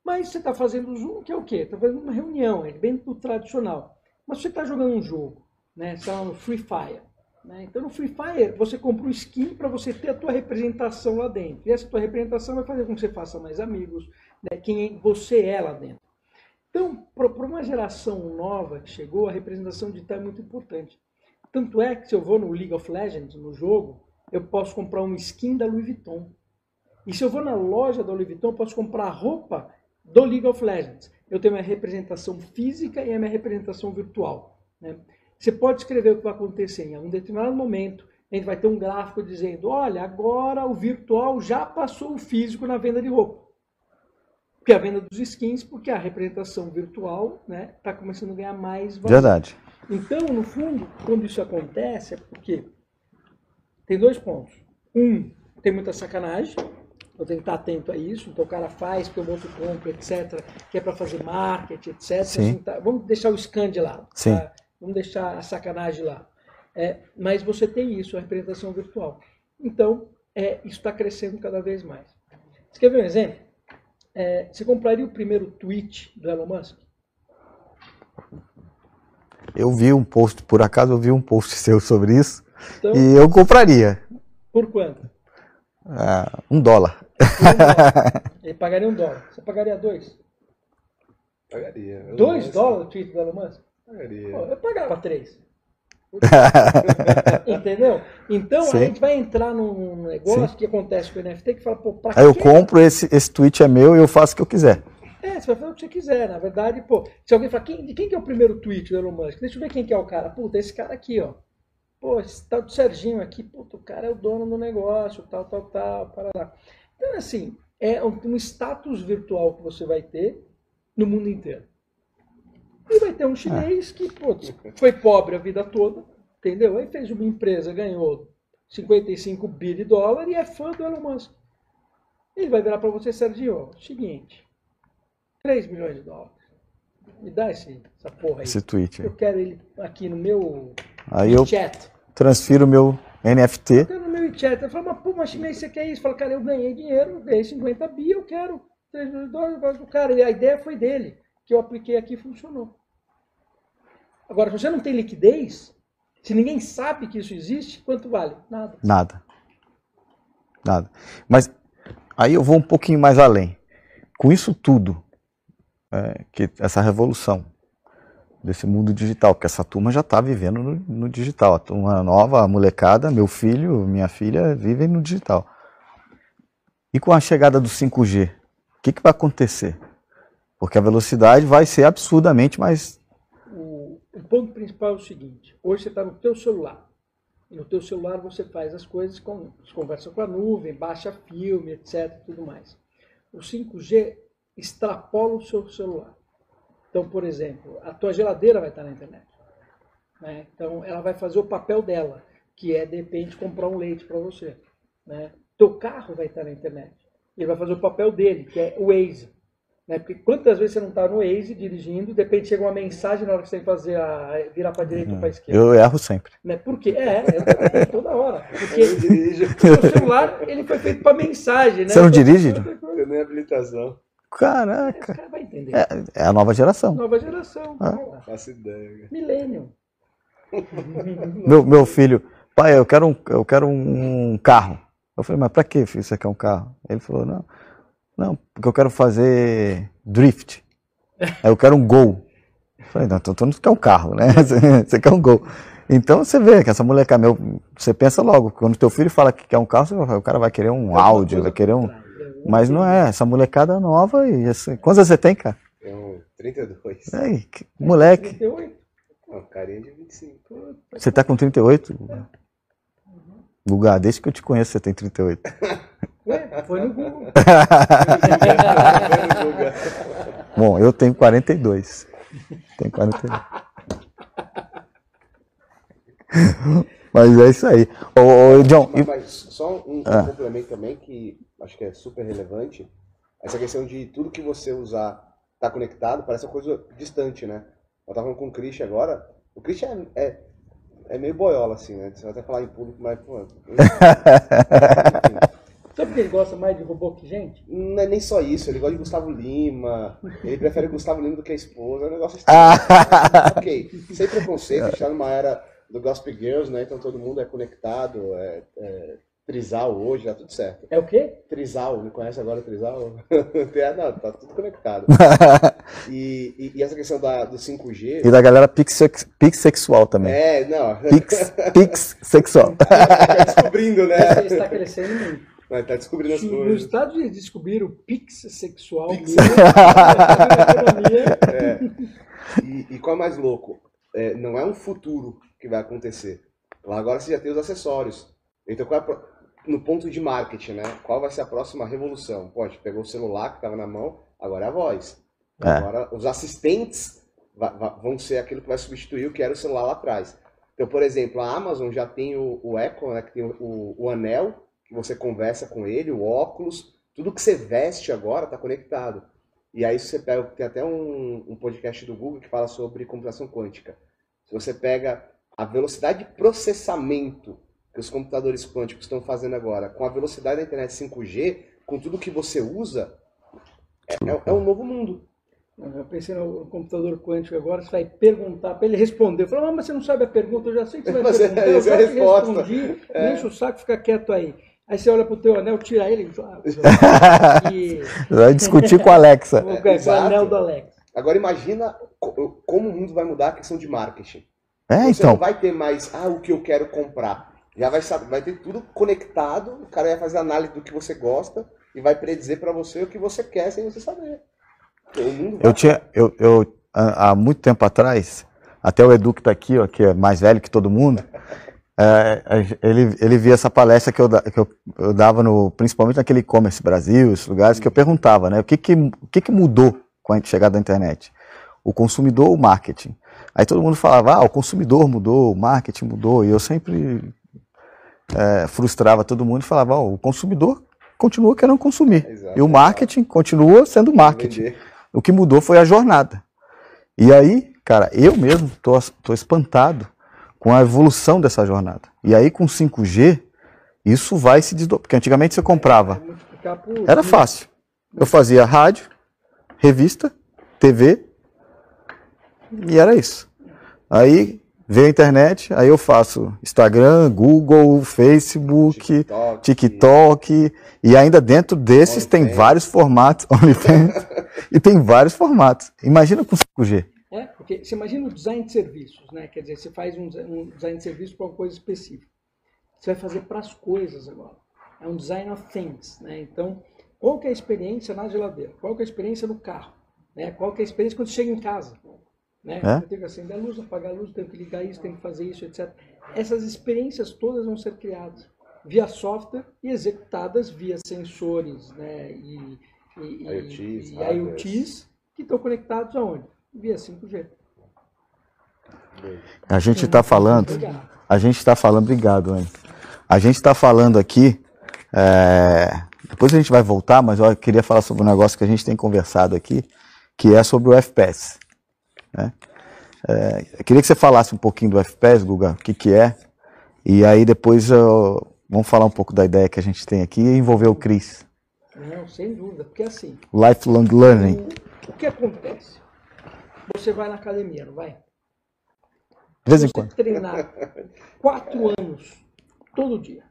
Speaker 2: Mas você está fazendo Zoom, que é o quê? Está fazendo uma reunião, é bem do tradicional. Mas você está jogando um jogo, né? Você está no Free Fire. Né? Então no Free Fire você compra um skin para você ter a tua representação lá dentro. E essa tua representação vai fazer com que você faça mais amigos, né? quem você é lá dentro. Então, para uma geração nova que chegou, a representação digital é muito importante. Tanto é que se eu vou no League of Legends, no jogo, eu posso comprar uma skin da Louis Vuitton. E se eu vou na loja da Louis Vuitton, posso comprar roupa do League of Legends. Eu tenho minha representação física e a minha representação virtual. né? Você pode escrever o que vai acontecer em um determinado momento. A gente vai ter um gráfico dizendo: olha, agora o virtual já passou o físico na venda de roupa. Porque a venda dos skins, porque a representação virtual está começando a ganhar mais valor.
Speaker 1: Verdade.
Speaker 2: Então, no fundo, quando isso acontece, é porque tem dois pontos. Um, tem muita sacanagem, eu tenho que estar atento a isso. Então, o cara faz, porque o outro compra, etc., que é para fazer marketing, etc.
Speaker 1: Sim.
Speaker 2: Assim, tá- Vamos deixar o scan de lado. Tá? Vamos deixar a sacanagem lá. É, mas você tem isso, a representação virtual. Então, é, isso está crescendo cada vez mais. Você quer ver um exemplo? É, você compraria o primeiro tweet do Elon Musk?
Speaker 1: Eu vi um post, por acaso eu vi um post seu sobre isso
Speaker 2: Então,
Speaker 1: e eu compraria.
Speaker 2: por quanto?
Speaker 1: Ah, um dólar.
Speaker 2: Um dólar. Ele pagaria um dólar. Você pagaria dois?
Speaker 3: Pagaria. Eu
Speaker 2: Dois dólares o tweet do Elon Musk?
Speaker 3: Pagaria.
Speaker 2: Pô, eu pagava três. Entendeu? Então
Speaker 1: Sim.
Speaker 2: a gente vai entrar num negócio que acontece com o NFT que fala, pô, pra
Speaker 1: Aí eu
Speaker 2: quê?
Speaker 1: compro, esse, esse tweet é meu e eu faço o que eu quiser.
Speaker 2: É, você vai fazer o que você quiser. Na verdade, pô, se alguém falar, quem, de quem que é o primeiro tweet do Elon Musk? Deixa eu ver quem que é o cara. Puta, esse cara aqui, ó. Pô, esse tal do Serginho aqui, puta, o cara é o dono do negócio, tal, tal, tal, para lá. Então, assim, é um, status virtual que você vai ter no mundo inteiro. E vai ter um chinês que, putz, foi pobre a vida toda, entendeu? Aí fez uma empresa, ganhou 55 bi de dólar e é fã do Elon Musk. Ele vai virar para você, Serginho, seguinte, 3 milhões de dólares. Me dá esse, essa porra aí.
Speaker 1: Esse tweet. aí.
Speaker 2: Eu quero ele aqui no meu
Speaker 1: Aí eu
Speaker 2: chat.
Speaker 1: Transfiro meu NFT.
Speaker 2: Eu no meu chat. Eu falo, mas pô, mas você quer isso? Fala, cara, eu ganhei dinheiro, eu ganhei 50 bi, eu quero 3 milhões de dólares. Eu falo, Cara, e a ideia foi dele, que eu apliquei aqui e funcionou. Agora, se você não tem liquidez, se ninguém sabe que isso existe, quanto vale? Nada.
Speaker 1: Nada. Nada. Mas aí eu vou um pouquinho mais além. Com isso tudo, é, que essa revolução desse mundo digital, porque essa turma já está vivendo no, no digital. A turma nova, a molecada, meu filho, minha filha vivem no digital. E com a chegada do 5G, o que, que vai acontecer? Porque a velocidade vai ser absurdamente mais.
Speaker 2: O, o ponto principal é o seguinte: hoje você está no teu celular. E no teu celular você faz as coisas, com, conversa com a nuvem, baixa filme, etc. Tudo mais. O 5G extrapola o seu celular. Então, por exemplo, a tua geladeira vai estar na internet. né? Então, ela vai fazer o papel dela, que é, de repente, comprar um leite para você. Né? Teu carro vai estar na internet. Ele vai fazer o papel dele, que é o Waze. Né? Porque quantas vezes você não está no Waze dirigindo, de repente chega uma mensagem na hora que você tem que fazer a, virar para a direita ou para a esquerda.
Speaker 1: Eu erro sempre.
Speaker 2: Né? Por quê? É, eu toda hora. Porque o celular ele foi feito para mensagem. Né?
Speaker 1: Você não dirige,
Speaker 3: eu nem habilitação.
Speaker 2: Esse
Speaker 1: Caraca!
Speaker 2: cara vai entender.
Speaker 1: É, é a nova geração.
Speaker 2: Nova geração.
Speaker 1: Ah.
Speaker 3: Faço ideia.
Speaker 2: Millennium.
Speaker 1: Meu, meu filho, pai, eu quero um, eu quero um carro. Eu falei, mas pra que filho, você quer um carro? Ele falou, não, não, porque eu quero fazer drift. Aí eu quero um gol. Eu falei, não, então tu não quer um carro, né? Você, quer um gol. Então você vê que essa molecada, meu, você pensa logo, quando teu filho fala que quer um carro, você vai- o cara vai querer um áudio, vai querer um. Mas não é, essa molecada nova e assim, quantos anos você tem, cara?
Speaker 3: Tem um 32.
Speaker 1: Ai, que moleque,
Speaker 2: 38.
Speaker 3: Não, carinha de 25.
Speaker 1: você tá com 38? Guga, desde que eu te conheço você tem 38.
Speaker 2: Ué, foi no Google.
Speaker 1: Bom, eu tenho 42. Tenho 42. Mas é isso aí. Ô, ô, John,
Speaker 3: Mas,
Speaker 1: e-
Speaker 3: mas só um, um
Speaker 1: Ah.
Speaker 3: complemento também que acho que é super relevante. Essa questão de tudo que você usar tá conectado parece uma coisa distante, né? Eu tava falando com o Christian agora. O Christian é, é, é meio boiola, assim, né? Você vai até falar em público, mas, pô.
Speaker 2: Sabe por que ele gosta mais de robô que gente?
Speaker 3: Não é nem só isso, ele gosta de Gustavo Lima, ele prefere Gustavo Lima do que a esposa, é um negócio estranho. ok, sem preconceito, a gente tá numa era do Gospel Girls, né? Então todo mundo é conectado, é, é, Trisal hoje, tá tudo certo.
Speaker 2: É o quê?
Speaker 3: Trisal, não conhece agora Trisal? É, não, tá tudo conectado. E, e- e essa questão da, do 5G.
Speaker 1: E da galera pixexual também.
Speaker 3: É, não.
Speaker 1: Pix, pix sexual.
Speaker 3: Tá descobrindo, né?
Speaker 2: Você está crescendo muito.
Speaker 3: Mas Tá descobrindo as
Speaker 2: Nos
Speaker 3: coisas.
Speaker 2: Estados Unidos descobriram o Pix sexual.
Speaker 3: Pix.
Speaker 2: economia.
Speaker 3: É. E, e qual é mais louco? É, não é um futuro que vai acontecer. Lá agora você já tem os acessórios. Então, qual é a no ponto de marketing, né? Qual vai ser a próxima revolução? Gente pegou o celular que estava na mão, agora é a voz.
Speaker 1: É.
Speaker 3: Agora os assistentes vão ser aquilo que vai substituir o que era o celular lá atrás. Então, por exemplo, a Amazon já tem o, o Echo, né, que tem o, o anel, que você conversa com ele, o óculos, tudo que você veste agora está conectado. E aí você pega, tem até um, um podcast do Google que fala sobre computação quântica. Se você pega a velocidade de processamento que os computadores quânticos estão fazendo agora, com a velocidade da internet 5G, com tudo que você usa, é, é- é um novo mundo.
Speaker 2: Eu pensei no computador quântico agora, você vai perguntar para ele responder. Eu falo, ah, mas você não sabe a pergunta, eu já sei que você vai
Speaker 3: Mas é-
Speaker 2: perguntar. Eu
Speaker 3: é a
Speaker 2: já
Speaker 3: resposta.
Speaker 2: respondi, não enche o saco, fica quieto aí. Aí você olha pro teu anel, tira ele ah, e
Speaker 1: Vai discutir com a Alexa.
Speaker 2: o, com o anel do Alex.
Speaker 3: Agora imagina co- como o mundo vai mudar a questão de marketing.
Speaker 1: É,
Speaker 3: Você não
Speaker 1: então.
Speaker 3: vai ter mais, ah, o que eu quero comprar. Já vai, saber, vai ter tudo conectado, o cara vai fazer análise do que você gosta e vai predizer para você o que você quer sem você saber.
Speaker 1: Eu tinha, eu, eu, há muito tempo atrás, até o Edu que está aqui, ó, que é mais velho que todo mundo, é, ele, ele via essa palestra que eu, que eu, eu dava no, principalmente naquele e-commerce Brasil, esses lugares, que eu perguntava, né, o que que, o que que mudou com a chegada da internet? O consumidor ou o marketing? Aí todo mundo falava, ah, o consumidor mudou, o marketing mudou, e eu sempre é, frustrava todo mundo e falava, ó, o consumidor continua querendo consumir,
Speaker 3: Exato.
Speaker 1: e o marketing continua sendo marketing.
Speaker 3: vender.
Speaker 1: O que mudou foi a jornada. E aí, cara, eu mesmo tô, tô espantado com a evolução dessa jornada. E aí, com 5G, isso vai se desdobrar. Porque antigamente você comprava,
Speaker 2: multiplicar por
Speaker 1: era fácil. Eu fazia rádio, revista, TV, e era isso. Aí veio a internet, aí eu faço Instagram, Google, Facebook,
Speaker 3: TikTok.
Speaker 1: TikTok, e ainda dentro desses tem vários formatos, OnlyFans, e tem vários formatos. Imagina com 5G.
Speaker 2: É, porque você imagina o design de serviços, né? Quer dizer, você faz um, um design de serviço para uma coisa específica. Você vai fazer para as coisas agora. É um design of things, né? Então, qual que é a experiência na geladeira? Qual que é a experiência no carro? Né? Qual que é a experiência quando chega em casa? Né?
Speaker 1: É?
Speaker 2: Eu tenho que acender a luz, apagar a luz, tenho que ligar isso, tenho que fazer isso, etc. Essas experiências todas vão ser criadas via software e executadas via sensores, né? E, e, e-
Speaker 3: IoTs,
Speaker 2: e
Speaker 3: hardwares.
Speaker 2: IoTs que estão conectados aonde? Via 5G.
Speaker 1: A gente está falando,
Speaker 2: Obrigado.
Speaker 1: a gente está falando, obrigado, hein? A gente está falando aqui, é, depois a gente vai voltar, mas eu queria falar sobre um negócio que a gente tem conversado aqui, que é sobre o FPS. Né? É, eu queria que você falasse um pouquinho do FPS, Guga, o que, que é, e aí depois eu- vamos falar um pouco da ideia que a gente tem aqui e envolver o Cris.
Speaker 2: Não, sem dúvida, porque assim,
Speaker 1: Lifelong Learning.
Speaker 2: o, o que acontece? Você vai na academia, não vai?
Speaker 1: De vez em
Speaker 2: Você
Speaker 1: quando.
Speaker 2: treinar quatro anos, todo dia.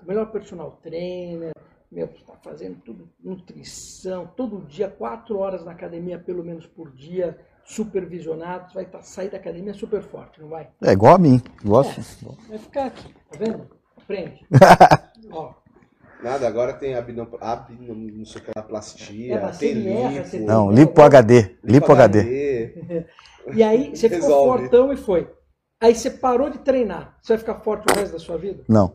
Speaker 2: O melhor personal trainer, meu, está fazendo tudo, nutrição, todo dia, quatro horas na academia, pelo menos por dia, supervisionado, você vai tá, sair da academia super forte, não vai?
Speaker 1: É igual a mim. Igual
Speaker 2: É.
Speaker 1: assim.
Speaker 2: Vai ficar aqui, tá vendo? Aprende. Ó,
Speaker 3: Nada, agora tem abdom, abdom, não sei o que lá, plastia,
Speaker 2: É,
Speaker 3: tem lipo,
Speaker 1: Não, lipo HD. Lipo HD.
Speaker 3: HD.
Speaker 2: E aí você ficou
Speaker 3: Resolve.
Speaker 2: fortão e foi. Aí você parou de treinar. Você vai ficar forte o resto da sua vida?
Speaker 1: Não.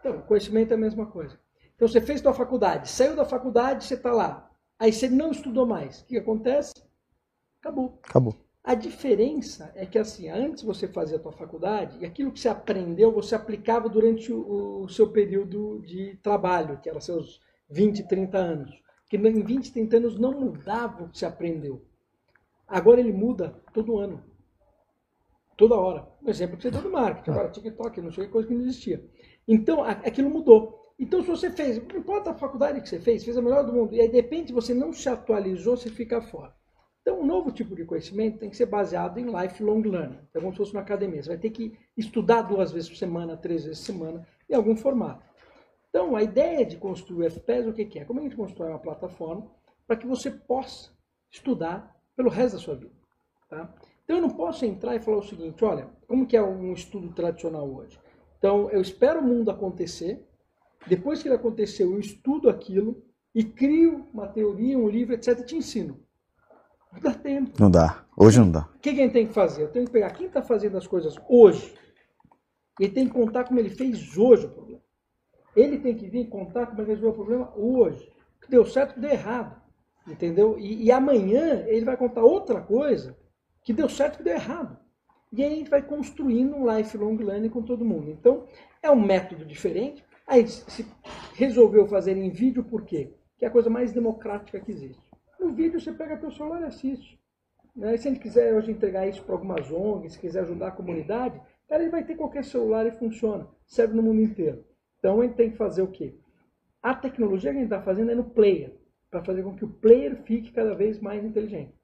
Speaker 2: Então, conhecimento é a mesma coisa. Então você fez sua faculdade, saiu da faculdade, você está lá. Aí você não estudou mais. O que acontece? Acabou.
Speaker 1: Acabou.
Speaker 2: A diferença é que assim, antes você fazia a tua faculdade e aquilo que você aprendeu, você aplicava durante o, o seu período de trabalho, que era seus 20, 30 anos. Porque em 20, 30 anos não mudava o que você aprendeu. Agora ele muda todo ano. Toda hora. Um exemplo que você deu do marketing. Agora, TikTok, não sei que coisa que não existia. Então, aquilo mudou. Então, se você fez, não importa a faculdade que você fez, fez a melhor do mundo, e aí de repente você não se atualizou, você fica fora. Então, um novo tipo de conhecimento tem que ser baseado em lifelong learning. Então, como se fosse uma academia. Você vai ter que estudar duas vezes por semana, três vezes por semana, em algum formato. Então, a ideia de construir o FPS, o que que é? Como a gente constrói uma plataforma para que você possa estudar pelo resto da sua vida. Tá? Então, eu não posso entrar e falar o seguinte, olha, como que é um estudo tradicional hoje? Então, eu espero o mundo acontecer, depois que ele aconteceu, eu estudo aquilo e crio uma teoria, um livro, etc. e te ensino. Não dá tempo.
Speaker 1: Não dá. Hoje não dá.
Speaker 2: O que, que a gente tem que fazer? Eu tenho que pegar quem está fazendo as coisas hoje. Ele tem que contar como ele fez hoje o problema. Ele tem que vir contar como ele resolveu o problema hoje. O que deu certo, o que deu errado. Entendeu? E, e amanhã ele vai contar outra coisa que deu certo e que deu errado. E aí a gente vai construindo um lifelong learning com todo mundo. Então, é um método diferente. Aí se resolveu fazer em vídeo por quê? Que é a coisa mais democrática que existe. No vídeo você pega teu celular e assiste. Né? Se a gente quiser hoje entregar isso para algumas ONGs, se quiser ajudar a comunidade, cara, ele vai ter qualquer celular e funciona. Serve no mundo inteiro. Então a gente tem que fazer o quê? A tecnologia que a gente está fazendo é no player, para fazer com que o player fique cada vez mais inteligente.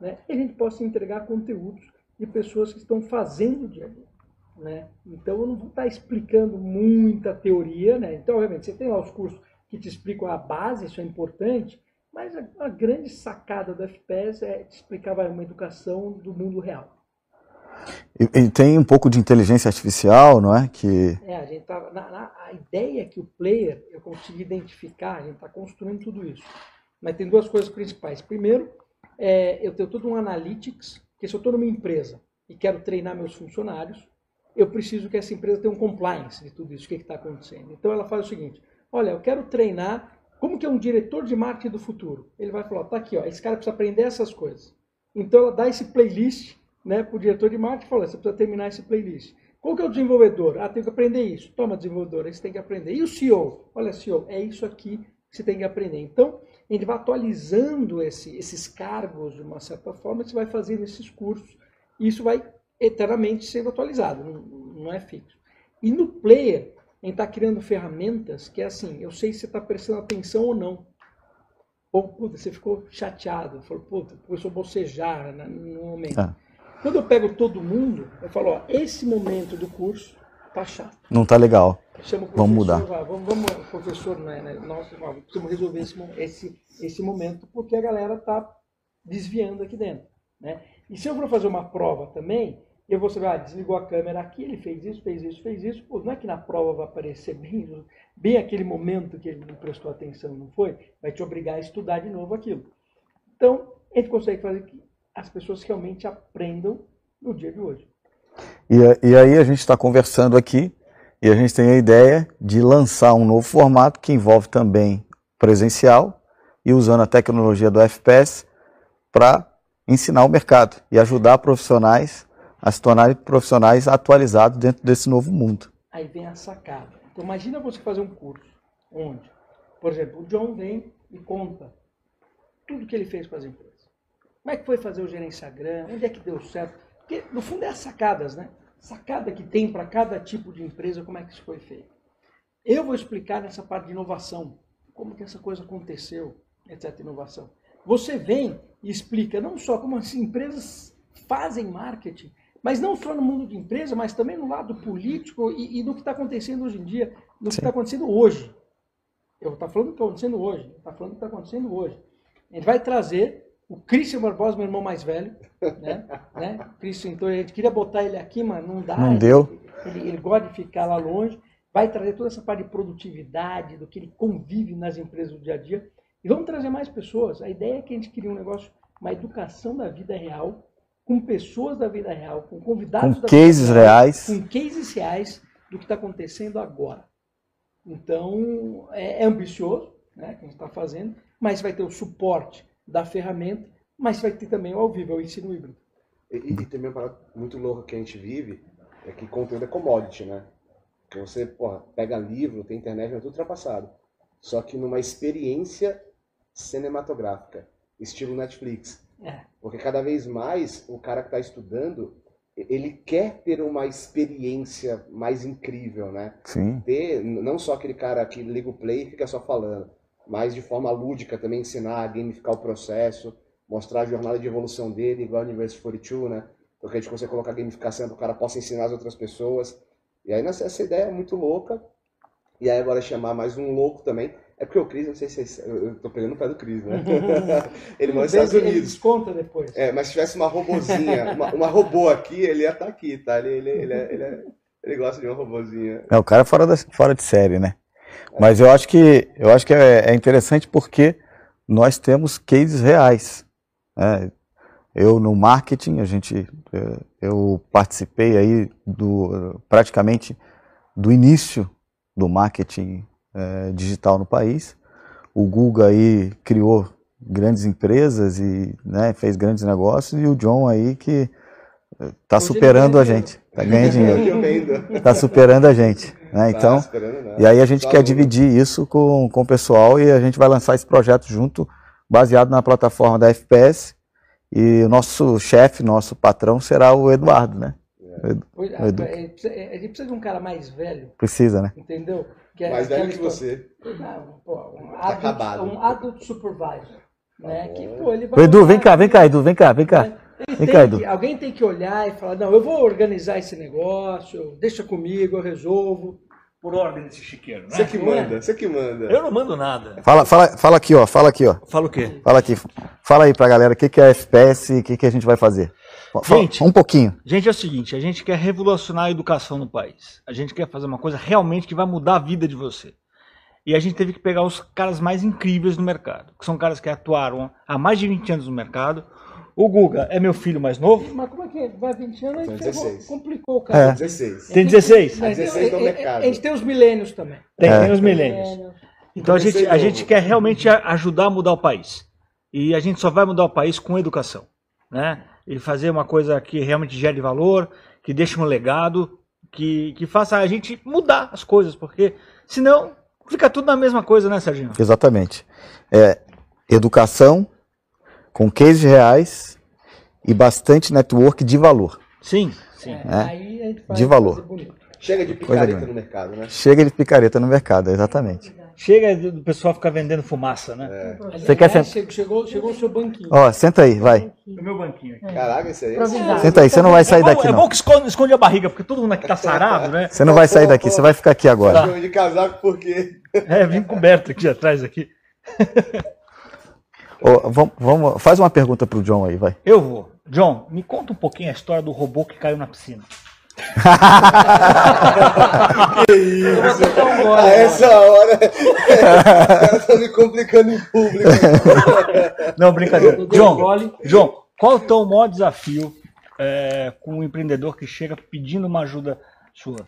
Speaker 2: Né? E a gente possa entregar conteúdos de pessoas que estão fazendo o dia a dia. Né? Então eu não vou estar explicando muita teoria, né? Então, obviamente, você tem lá os cursos que te explicam a base, isso é importante, mas a, a grande sacada do FPS é explicar vai, uma educação do mundo real.
Speaker 1: E, e, tem um pouco de inteligência artificial, não é? Que...
Speaker 2: É, a gente tá. Na, na, a ideia que o player, eu consigo identificar, a gente está construindo tudo isso. Mas tem duas coisas principais. Primeiro, é, eu tenho todo um analytics, que se eu estou numa empresa e quero treinar meus funcionários, eu preciso que essa empresa tenha um compliance de tudo isso, o que está acontecendo. Então ela faz o seguinte: olha, eu quero treinar como que é um diretor de marketing do futuro. Ele vai falar, tá aqui, ó, esse cara precisa aprender essas coisas. Então ela dá esse playlist né, para o diretor de marketing e fala, você precisa terminar esse playlist. Qual que é o desenvolvedor? Ah, tem que aprender isso. Toma, desenvolvedor, você tem que aprender. E o CEO? Olha, CEO, é isso aqui que você tem que aprender. Então, a gente vai atualizando esse, esses cargos de uma certa forma, você vai fazendo esses cursos, e isso vai eternamente sendo atualizado, não, não é fixo. E no player, a gente está criando ferramentas que é assim, eu sei se você está prestando atenção ou não. Ou, puta, você ficou chateado, falou, puta, começou a bocejar no momento. Ah. Quando eu pego todo mundo, eu falo, ó, esse momento do curso tá chato.
Speaker 1: Não tá legal. Vamos mudar.
Speaker 2: vamos, vamos, professor, né, né, nós precisamos resolver esse, esse, esse momento, porque a galera tá desviando aqui dentro. Né? E se eu for fazer uma prova também, e você vai, ah, desligou a câmera aqui, ele fez isso, fez isso, fez isso. Pô, não é que na prova vai aparecer bem, bem aquele momento que ele não prestou atenção, não foi? Vai te obrigar a estudar de novo aquilo. Então, a gente consegue fazer que as pessoas realmente aprendam no dia de hoje.
Speaker 1: E, e aí a gente está conversando aqui e a gente tem a ideia de lançar um novo formato que envolve também presencial e usando a tecnologia do FPS para ensinar o mercado e ajudar profissionais a se tornarem profissionais atualizados dentro desse novo mundo.
Speaker 2: Aí vem a sacada. Então imagina você fazer um curso onde, por exemplo, o John vem e conta tudo que ele fez com as empresas. Como é que foi fazer o Instagram? Onde é que deu certo? Porque no fundo é as sacadas, né? Sacada que tem para cada tipo de empresa, como é que isso foi feito. Eu vou explicar nessa parte de inovação, como que essa coisa aconteceu, etc. Inovação. Você vem e explica não só como as empresas fazem marketing, mas não só no mundo de empresa, mas também no lado político e, e no que está acontecendo hoje em dia, no que está acontecendo hoje. Eu estou falando do que está acontecendo hoje, está falando do que está acontecendo hoje. A gente vai trazer o Christian Barbosa, meu irmão mais velho, né? né? Christian, então a gente queria botar ele aqui, mas não dá.
Speaker 1: Não deu.
Speaker 2: Ele, ele, gosta de ficar lá longe. Vai trazer toda essa parte de produtividade, do que ele convive nas empresas do dia a dia. E vamos trazer mais pessoas. A ideia é que a gente queria um negócio, uma educação da vida real, com pessoas da vida real, com convidados
Speaker 1: com
Speaker 2: da
Speaker 1: cases
Speaker 2: vida
Speaker 1: real, reais.
Speaker 2: com cases reais do que está acontecendo agora. Então, é, é ambicioso, né, que a gente está fazendo, mas vai ter o suporte da ferramenta, mas vai ter também o ao vivo, é o ensino híbrido.
Speaker 3: E, e, também uma parada muito louca que a gente vive é que conteúdo é commodity, né? Que você, porra, pega livro, tem internet, é tudo ultrapassado. Só que numa experiência cinematográfica, estilo Netflix. É. Porque cada vez mais o cara que está estudando, ele quer ter uma experiência mais incrível, né?
Speaker 1: Sim.
Speaker 3: Ter, não só aquele cara que liga o play e fica só falando, mas de forma lúdica também ensinar a gamificar o processo, mostrar a jornada de evolução dele, igual a University 42, né? Porque a gente consegue colocar gamificação para o cara possa ensinar as outras pessoas. E aí essa ideia é muito louca, E aí agora chamar mais um louco também. É porque o Cris, não sei se vocês- eu, tô pegando o pé do Cris, né? ele mora nos Estados
Speaker 2: Ele
Speaker 3: Unidos.
Speaker 2: desconta depois.
Speaker 3: É, mas se tivesse uma robozinha, uma, uma robô aqui, ele ia estar aqui, tá? Ele, ele, ele, é- ele, é- ele gosta de uma robozinha.
Speaker 1: É, o cara é fora, da, fora de série, né? Mas eu acho que, eu acho que é, é interessante porque nós temos cases reais. né? Eu no marketing, a gente, eh, eu participei aí do praticamente do início do marketing eh, digital no país. O Google aí criou grandes empresas e né, fez grandes negócios e o John aí que está
Speaker 2: ele
Speaker 1: superando a gente, tá ganhando dinheiro,
Speaker 3: Eu vendo.
Speaker 1: está superando a gente, né? Então,
Speaker 3: Tá esperando nada.
Speaker 1: e aí a gente
Speaker 3: Só
Speaker 1: quer dividir isso com, com o pessoal e a gente vai lançar esse projeto junto, baseado na plataforma da FPS. E o nosso chefe, nosso patrão será o Eduardo, né?
Speaker 2: Pois-
Speaker 1: o Edu.
Speaker 2: é, precisa- é, a gente precisa de um cara mais velho,
Speaker 1: Precisa, né?
Speaker 2: entendeu? Que é
Speaker 3: Mais velho que você.
Speaker 2: Não, pô, um,
Speaker 3: Tá acabado.
Speaker 2: adult, um adult supervisor. Né?
Speaker 3: bom.
Speaker 2: Que, pô, ele vai
Speaker 1: Edu,
Speaker 2: olhar-
Speaker 1: vem cá, vem cá, Edu, vem cá, vem cá. Vem cá, Edu.
Speaker 2: que- alguém tem que olhar e falar, não, eu vou organizar esse negócio, deixa comigo, eu resolvo.
Speaker 7: Por ordem desse chiqueiro, né?
Speaker 3: Você que manda, você que manda.
Speaker 7: Eu não mando nada.
Speaker 1: Fala, fala, fala aqui, ó, fala aqui, ó.
Speaker 7: Fala o quê?
Speaker 1: Fala aqui. Fala aí pra galera o que, que é FPS e o que, que a gente vai fazer.
Speaker 7: Gente.
Speaker 1: um pouquinho.
Speaker 7: Gente, é o seguinte, a gente quer revolucionar a educação no país. A gente quer fazer uma coisa realmente que vai mudar a vida de você. E a gente teve que pegar os caras mais incríveis do mercado, que são caras que atuaram há mais de 20 anos no mercado. O Guga é meu filho mais novo,
Speaker 2: Mas como é que é? vai 20 anos? Aí ferrou,
Speaker 3: 16.
Speaker 2: complicou o cara.
Speaker 3: 16.
Speaker 7: tem 16.
Speaker 2: Mas
Speaker 3: 16 no
Speaker 2: é- é-
Speaker 3: mercado.
Speaker 2: A gente tem os milênios também.
Speaker 7: Tem,
Speaker 1: É.
Speaker 7: tem os milênios. Então a gente,
Speaker 3: Comecei
Speaker 7: a
Speaker 3: novo.
Speaker 7: gente quer realmente ajudar a mudar o país. E a gente só vai mudar o país com educação. Né? E fazer uma coisa que realmente gere valor, que deixe um legado, que, que faça a gente mudar as coisas, porque senão fica tudo na mesma coisa, né, Serginho?
Speaker 1: Exatamente. É, educação com cases reais e bastante network de valor.
Speaker 7: Sim, sim.
Speaker 2: É,
Speaker 1: É.
Speaker 2: Aí a gente vai
Speaker 1: De valor.
Speaker 3: Chega de picareta no mercado, né?
Speaker 1: Chega de picareta no mercado, exatamente.
Speaker 7: Chega do pessoal ficar vendendo fumaça, né?
Speaker 1: Você quer sentar?
Speaker 2: chegou, chegou o seu banquinho.
Speaker 1: Ó, senta aí, vai.
Speaker 7: O meu banquinho aqui.
Speaker 3: Caraca, isso aí.
Speaker 5: Improvisado.
Speaker 1: Senta aí, você não vai sair
Speaker 7: é bom,
Speaker 1: daqui
Speaker 7: é bom que esconde, esconde a barriga, porque todo mundo aqui tá sarado, né?
Speaker 1: Você não vai sair daqui, você vai ficar aqui agora.
Speaker 3: Chama de casaco porque.
Speaker 7: É, vim coberto aqui atrás aqui.
Speaker 1: Ô, vamos, vamos- faz uma pergunta pro John aí, vai.
Speaker 7: Eu vou. John, me conta um pouquinho a história do robô que caiu na piscina.
Speaker 3: A essa hora. Os caras estão me complicando em público.
Speaker 7: Não, brincadeira.
Speaker 2: Gole.
Speaker 7: John, qual é o teu maior desafio é, com um empreendedor que chega pedindo uma ajuda sua?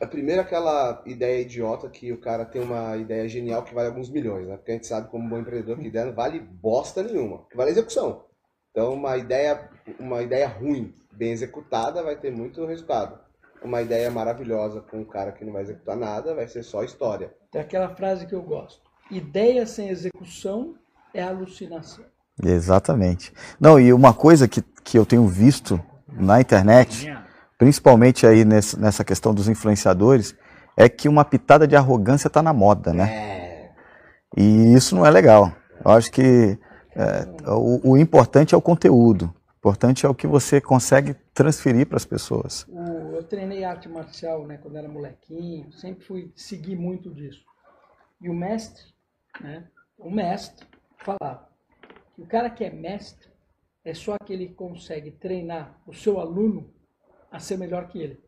Speaker 3: A primeira aquela ideia idiota que o cara tem uma ideia genial que vale alguns milhões, né? Porque a gente sabe como bom empreendedor que ideia não vale bosta nenhuma, que vale execução. Então uma ideia, uma ideia ruim, bem executada, vai ter muito resultado. Uma ideia maravilhosa com um cara que não vai executar nada, vai ser só história.
Speaker 2: Tem aquela frase que eu gosto. Ideia sem execução é alucinação.
Speaker 1: Exatamente. Não, e uma coisa que, que eu tenho visto na internet, principalmente aí nessa, nessa questão dos influenciadores, é que uma pitada de arrogância está na moda, né?
Speaker 3: É.
Speaker 1: E isso não é legal. Eu acho que é, o, o importante é o conteúdo. Importante é o que você consegue transferir para as pessoas.
Speaker 2: Eu treinei arte marcial né, quando era molequinho, sempre fui seguir muito disso. E o mestre, né, o mestre falava que o cara que é mestre é só aquele que consegue treinar o seu aluno a ser melhor que ele.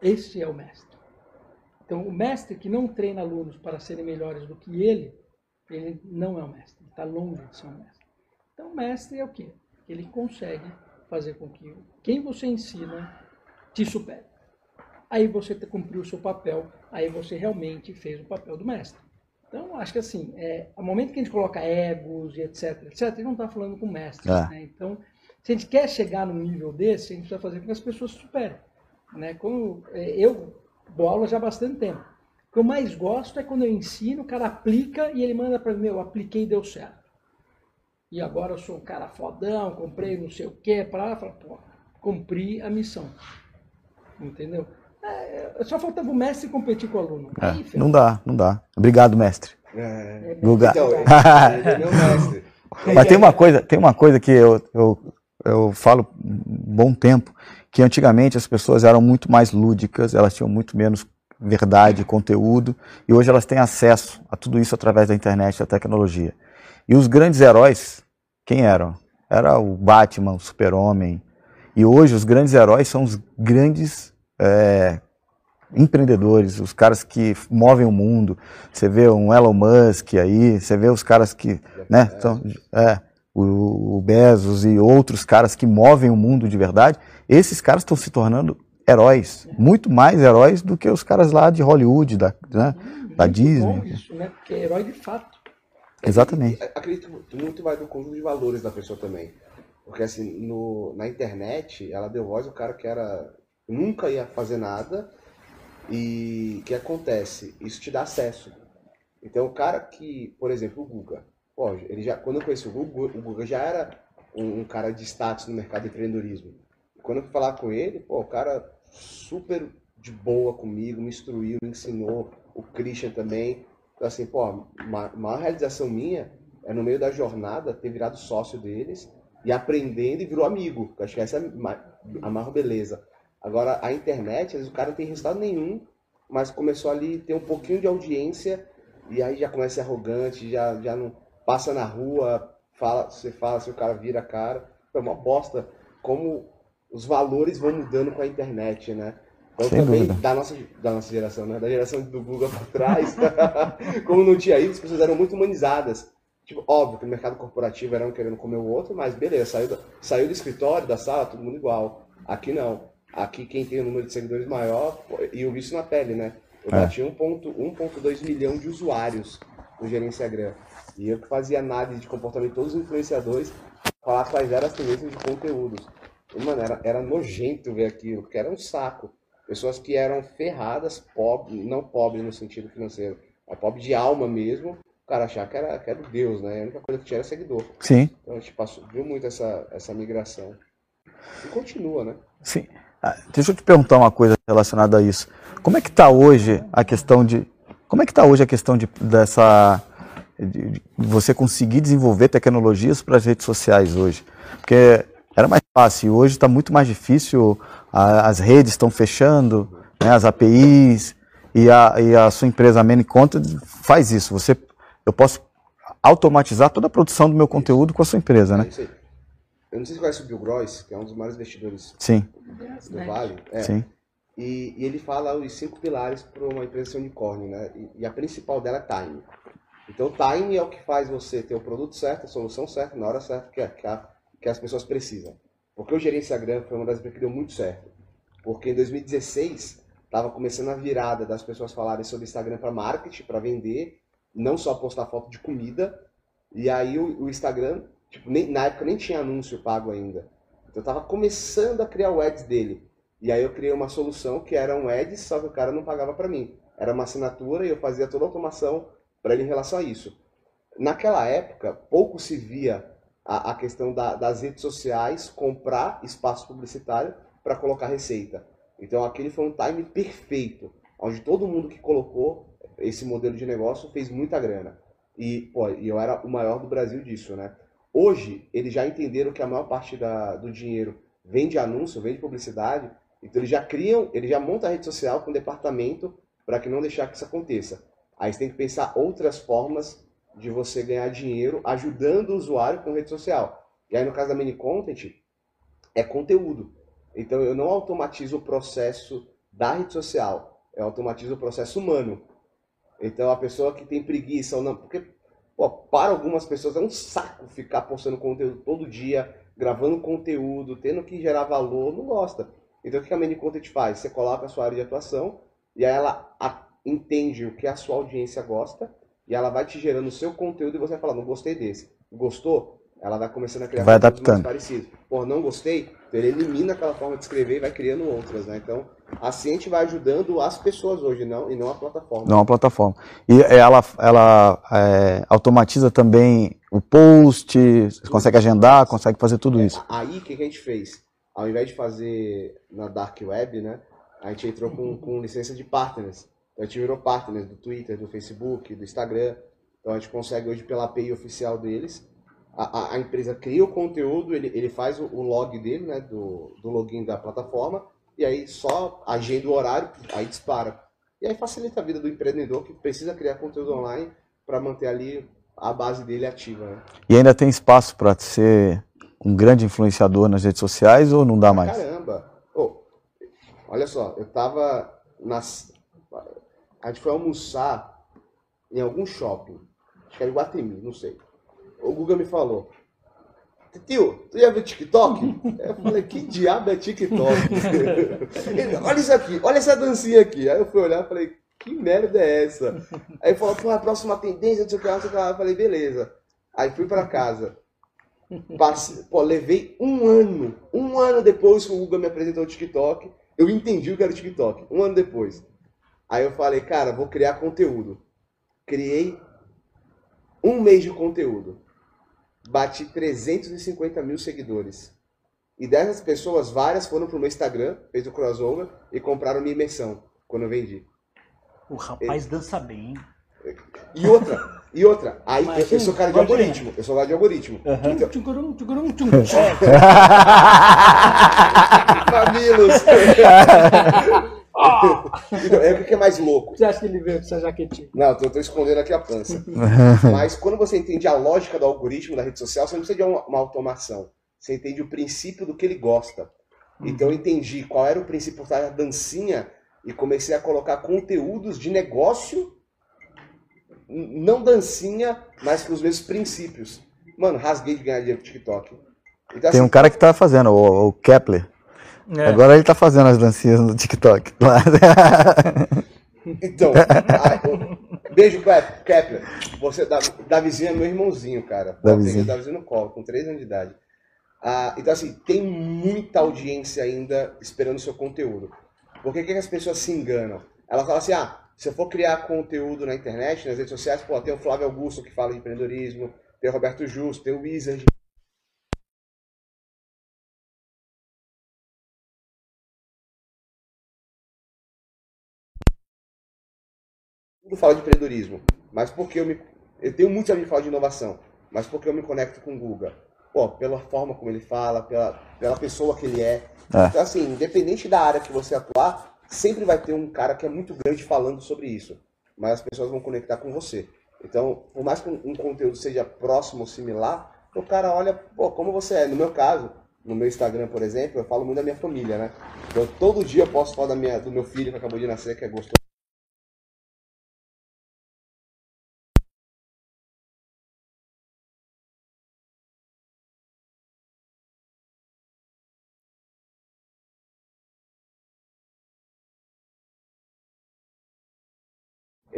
Speaker 2: Esse é o mestre. Então, o mestre que não treina alunos para serem melhores do que ele, ele não é o mestre, ele está longe de ser um mestre. Então, o mestre é o quê? Ele consegue fazer com que quem você ensina te supere. Aí você cumpriu o seu papel, aí você realmente fez o papel do mestre. Então, acho que assim, é, ao momento que a gente coloca egos e etc, etc, a gente não está falando com mestres.
Speaker 1: É.
Speaker 2: Né? Então, se a gente quer chegar num nível desse, a gente precisa fazer com que as pessoas se superem. Né? Quando, é, eu dou aula já há bastante tempo. O que eu mais gosto é quando eu ensino, o cara aplica e ele manda para mim, eu apliquei e deu certo. E agora eu sou um cara fodão, comprei não sei o quê, para lá, fala, pô, cumpri a missão. Entendeu? É, só faltava o mestre competir com o aluno.
Speaker 1: É,
Speaker 2: Aí,
Speaker 1: não dá, não dá. Obrigado, mestre.
Speaker 3: É.
Speaker 1: Guga.
Speaker 3: Então, ele é meu mestre.
Speaker 1: Mas tem uma coisa, tem uma coisa que eu, eu, eu falo um bom tempo, que antigamente as pessoas eram muito mais lúdicas, elas tinham muito menos verdade, conteúdo, e hoje elas têm acesso a tudo isso através da internet, da tecnologia. E os grandes heróis, quem eram? Era o Batman, o Super-Homem. E hoje os grandes heróis são os grandes é, empreendedores, os caras que movem o mundo. Você vê um Elon Musk aí, você vê os caras que, né, são, é, o, o Bezos e outros caras que movem o mundo de verdade. Esses caras estão se tornando heróis, muito mais heróis do que os caras lá de Hollywood, da, né, da Disney.
Speaker 2: isso, né? Porque é herói de fato.
Speaker 1: Exatamente.
Speaker 3: Acredito que muito vai do conjunto de valores da pessoa também. Porque assim, no, na internet, ela deu voz ao cara que era nunca ia fazer nada e que acontece? Isso te dá acesso. Então o cara que, por exemplo, o Guga, pô, ele já, quando eu conheci o Guga, o Guga já era um, um cara de status no mercado de empreendedorismo. Quando eu fui falar com ele, pô, o cara super de boa comigo, me instruiu, me ensinou, o Christian também. Então, assim, pô, a ma- maior realização minha é no meio da jornada ter virado sócio deles e aprendendo e virou amigo. Eu acho que essa é a maior beleza. Agora, a internet, vezes o cara não tem resultado nenhum, mas começou ali ter um pouquinho de audiência e aí já começa a ser arrogante, já, já não passa na rua, fala, você fala, se o cara vira a cara. É uma bosta. Como os valores vão mudando com a internet, né? Então
Speaker 1: Sem
Speaker 3: também
Speaker 1: dúvida.
Speaker 3: da nossa, da nossa geração, né? Da geração do Google para trás, como não tinha isso, as pessoas eram muito humanizadas. Tipo, óbvio que no mercado corporativo era um querendo comer o outro, mas beleza, saiu do, saiu do escritório, da sala, todo mundo igual. Aqui não. Aqui quem tem o número de seguidores maior, e eu vi isso na pele, né? Eu
Speaker 1: É.
Speaker 3: bati 1.2 milhão de usuários no Gerenciagram. E eu que fazia análise de comportamento de todos os influenciadores, falar quais eram as tendências de conteúdos. E, mano, era, era nojento ver aquilo, porque era um saco. Pessoas que eram ferradas, pobres, não pobres no sentido financeiro, mas pobres de alma mesmo, o cara achar que era, que era Deus, né? A única coisa que tinha era seguidor.
Speaker 1: Sim,
Speaker 3: Então a gente passou, viu muito essa, essa migração. E continua, né?
Speaker 1: sim. Ah, Deixa eu te perguntar uma coisa relacionada a isso. Como é que está hoje a questão de como é que está hoje a questão de dessa de, de você conseguir desenvolver tecnologias para as redes sociais hoje? Porque era mais fácil, e hoje está muito mais difícil. A- as redes estão fechando, né, as APIs e a, e a sua empresa a Manycontent faz isso. Você, eu posso automatizar toda a produção do meu conteúdo com a sua empresa,
Speaker 3: É
Speaker 1: né?
Speaker 3: isso. Eu não sei se você conhece o Bill Gross, que é um dos maiores investidores
Speaker 1: Sim,
Speaker 3: do Vale. É,
Speaker 1: sim.
Speaker 3: E, e ele fala os cinco pilares para uma empresa ser unicórnio, né? E, e a principal dela é time. Então, time é o que faz você ter o produto certo, a solução certa, na hora certa que, a- que, a- que as pessoas precisam. Porque o Gerenciagram foi uma das empresas que deu muito certo. Porque em 2016 estava começando a virada das pessoas falarem sobre Instagram para marketing, para vender, não só postar foto de comida. E aí o, o Instagram, tipo, nem- na época nem tinha anúncio pago ainda. Então estava começando a criar o ads dele. E aí eu criei uma solução que era um ads, só que o cara não pagava para mim. Era uma assinatura e eu fazia toda a automação para ele em relação a isso. Naquela época, pouco se via a, a questão da- das redes sociais comprar espaço publicitário para colocar receita. Então aquele foi um time perfeito, onde todo mundo que colocou esse modelo de negócio fez muita grana. E, pô, eu era o maior do Brasil disso, né? Hoje, eles já entenderam que a maior parte da- do dinheiro vem de anúncio, vem de publicidade, então eles já criam, eles já montam a rede social com departamento para que não deixar que isso aconteça. Aí você tem que pensar outras formas de você ganhar dinheiro ajudando o usuário com rede social. E aí no caso da mini content é conteúdo. Então eu não automatizo o processo da rede social, eu automatizo o processo humano. Então a pessoa que tem preguiça ou não, porque pô, para algumas pessoas é um saco ficar postando conteúdo todo dia, gravando conteúdo, tendo que gerar valor, não gosta. Então o que a mini content faz? Você coloca a sua área de atuação e aí ela entende o que a sua audiência gosta e ela vai te gerando o seu conteúdo e você vai falar, não gostei desse. Gostou? Ela vai começando a criar
Speaker 1: Vai adaptando.
Speaker 3: parecidos. Pô, não gostei? Então ele elimina aquela forma de escrever e vai criando outras, né? Então, a gente vai ajudando as pessoas hoje, não, e não a plataforma.
Speaker 1: Não é uma plataforma. E ela, ela é, automatiza também o post, você consegue agendar, consegue fazer tudo isso.
Speaker 3: Aí, o que, que a gente fez? Ao invés de fazer na Dark Web, né? A gente entrou com, com licença de partners. Então, a gente virou partners do Twitter, do Facebook, do Instagram. Então, a gente consegue hoje pela API oficial deles. A, a- a empresa cria o conteúdo, ele, ele faz o, o log dele, né? Do, do login da plataforma. E aí, só agenda o horário, aí dispara. E aí facilita a vida do empreendedor que precisa criar conteúdo online para manter ali a base dele ativa. Né?
Speaker 1: E ainda tem espaço para ser um grande influenciador nas redes sociais ou não dá mais?
Speaker 3: Caramba! Ô, olha só, eu tava nas. A gente foi almoçar em algum shopping. Acho que era Guatemi, não sei. O Guga me falou. Tio, tu já viu TikTok? Eu falei, que diabo é TikTok? Ele, olha isso aqui, olha essa dancinha aqui. Aí eu fui olhar e falei, que merda é essa? Aí ele falou, pô, a próxima tendência, não sei o que, não sei o que. Eu falei, beleza. Aí fui pra casa. Passei, pô, levei um ano, um ano depois que o Guga me apresentou o TikTok, eu entendi o que era o TikTok, um ano depois. Aí eu falei, cara, vou criar conteúdo. Criei um mês de conteúdo. Bati 350 mil seguidores. E dessas pessoas, várias foram pro meu Instagram, fez o crossover e compraram minha imersão quando eu vendi.
Speaker 7: O rapaz dança bem.
Speaker 3: E outra, e outra, aí
Speaker 2: Mas,
Speaker 3: eu, sou cara de
Speaker 2: pode ir,
Speaker 3: algoritmo, eu sou cara de algoritmo. Então,
Speaker 2: tchum.
Speaker 3: Mamilos! então, é o que é mais louco.
Speaker 2: Você acha que ele veio com essa jaquetinha?
Speaker 3: Não, eu tô, tô escondendo aqui a pança. Mas quando você entende a lógica do algoritmo da rede social, você não precisa de uma, uma automação. Você entende o princípio do que ele gosta. Então eu entendi qual era o princípio por trás da dancinha e comecei a colocar conteúdos de negócio, não dancinha, mas com os mesmos princípios. Mano, rasguei de ganhar dinheiro com TikTok. Então,
Speaker 1: Tem
Speaker 3: assim,
Speaker 1: um cara que tá fazendo, o, o Kepler.
Speaker 7: É.
Speaker 1: Agora ele tá fazendo as dancinhas no TikTok.
Speaker 3: Então, a- beijo, Kep- Kepler. Você, Da- Davizinho é meu irmãozinho, cara. Eu
Speaker 1: Davizinho.
Speaker 3: peguei o Davizinho no colo, com 3 anos de idade. Ah, então, assim, tem muita audiência ainda esperando o seu conteúdo. Por que, que as pessoas se enganam? Elas falam assim, ah, se eu for criar conteúdo na internet, nas redes sociais, pô, tem o Flávio Augusto que fala de empreendedorismo, tem o Roberto Justo, tem o Wizard. Fala de empreendedorismo, mas porque eu me... Eu tenho muitos amigos que falam de inovação, mas porque eu me conecto com o Guga? Pô, pela forma como ele fala, pela, pela pessoa que ele é.
Speaker 1: É.
Speaker 3: Então, assim, independente da área que você atuar, sempre vai ter um cara que é muito grande falando sobre isso. Mas as pessoas vão conectar com você. Então, por mais que um, conteúdo seja próximo ou similar, o cara olha, pô, como você é. No meu caso, no meu Instagram, por exemplo, eu falo muito da minha família, né? Eu todo dia eu posto falar da minha, do meu filho que acabou de nascer, que é gostoso.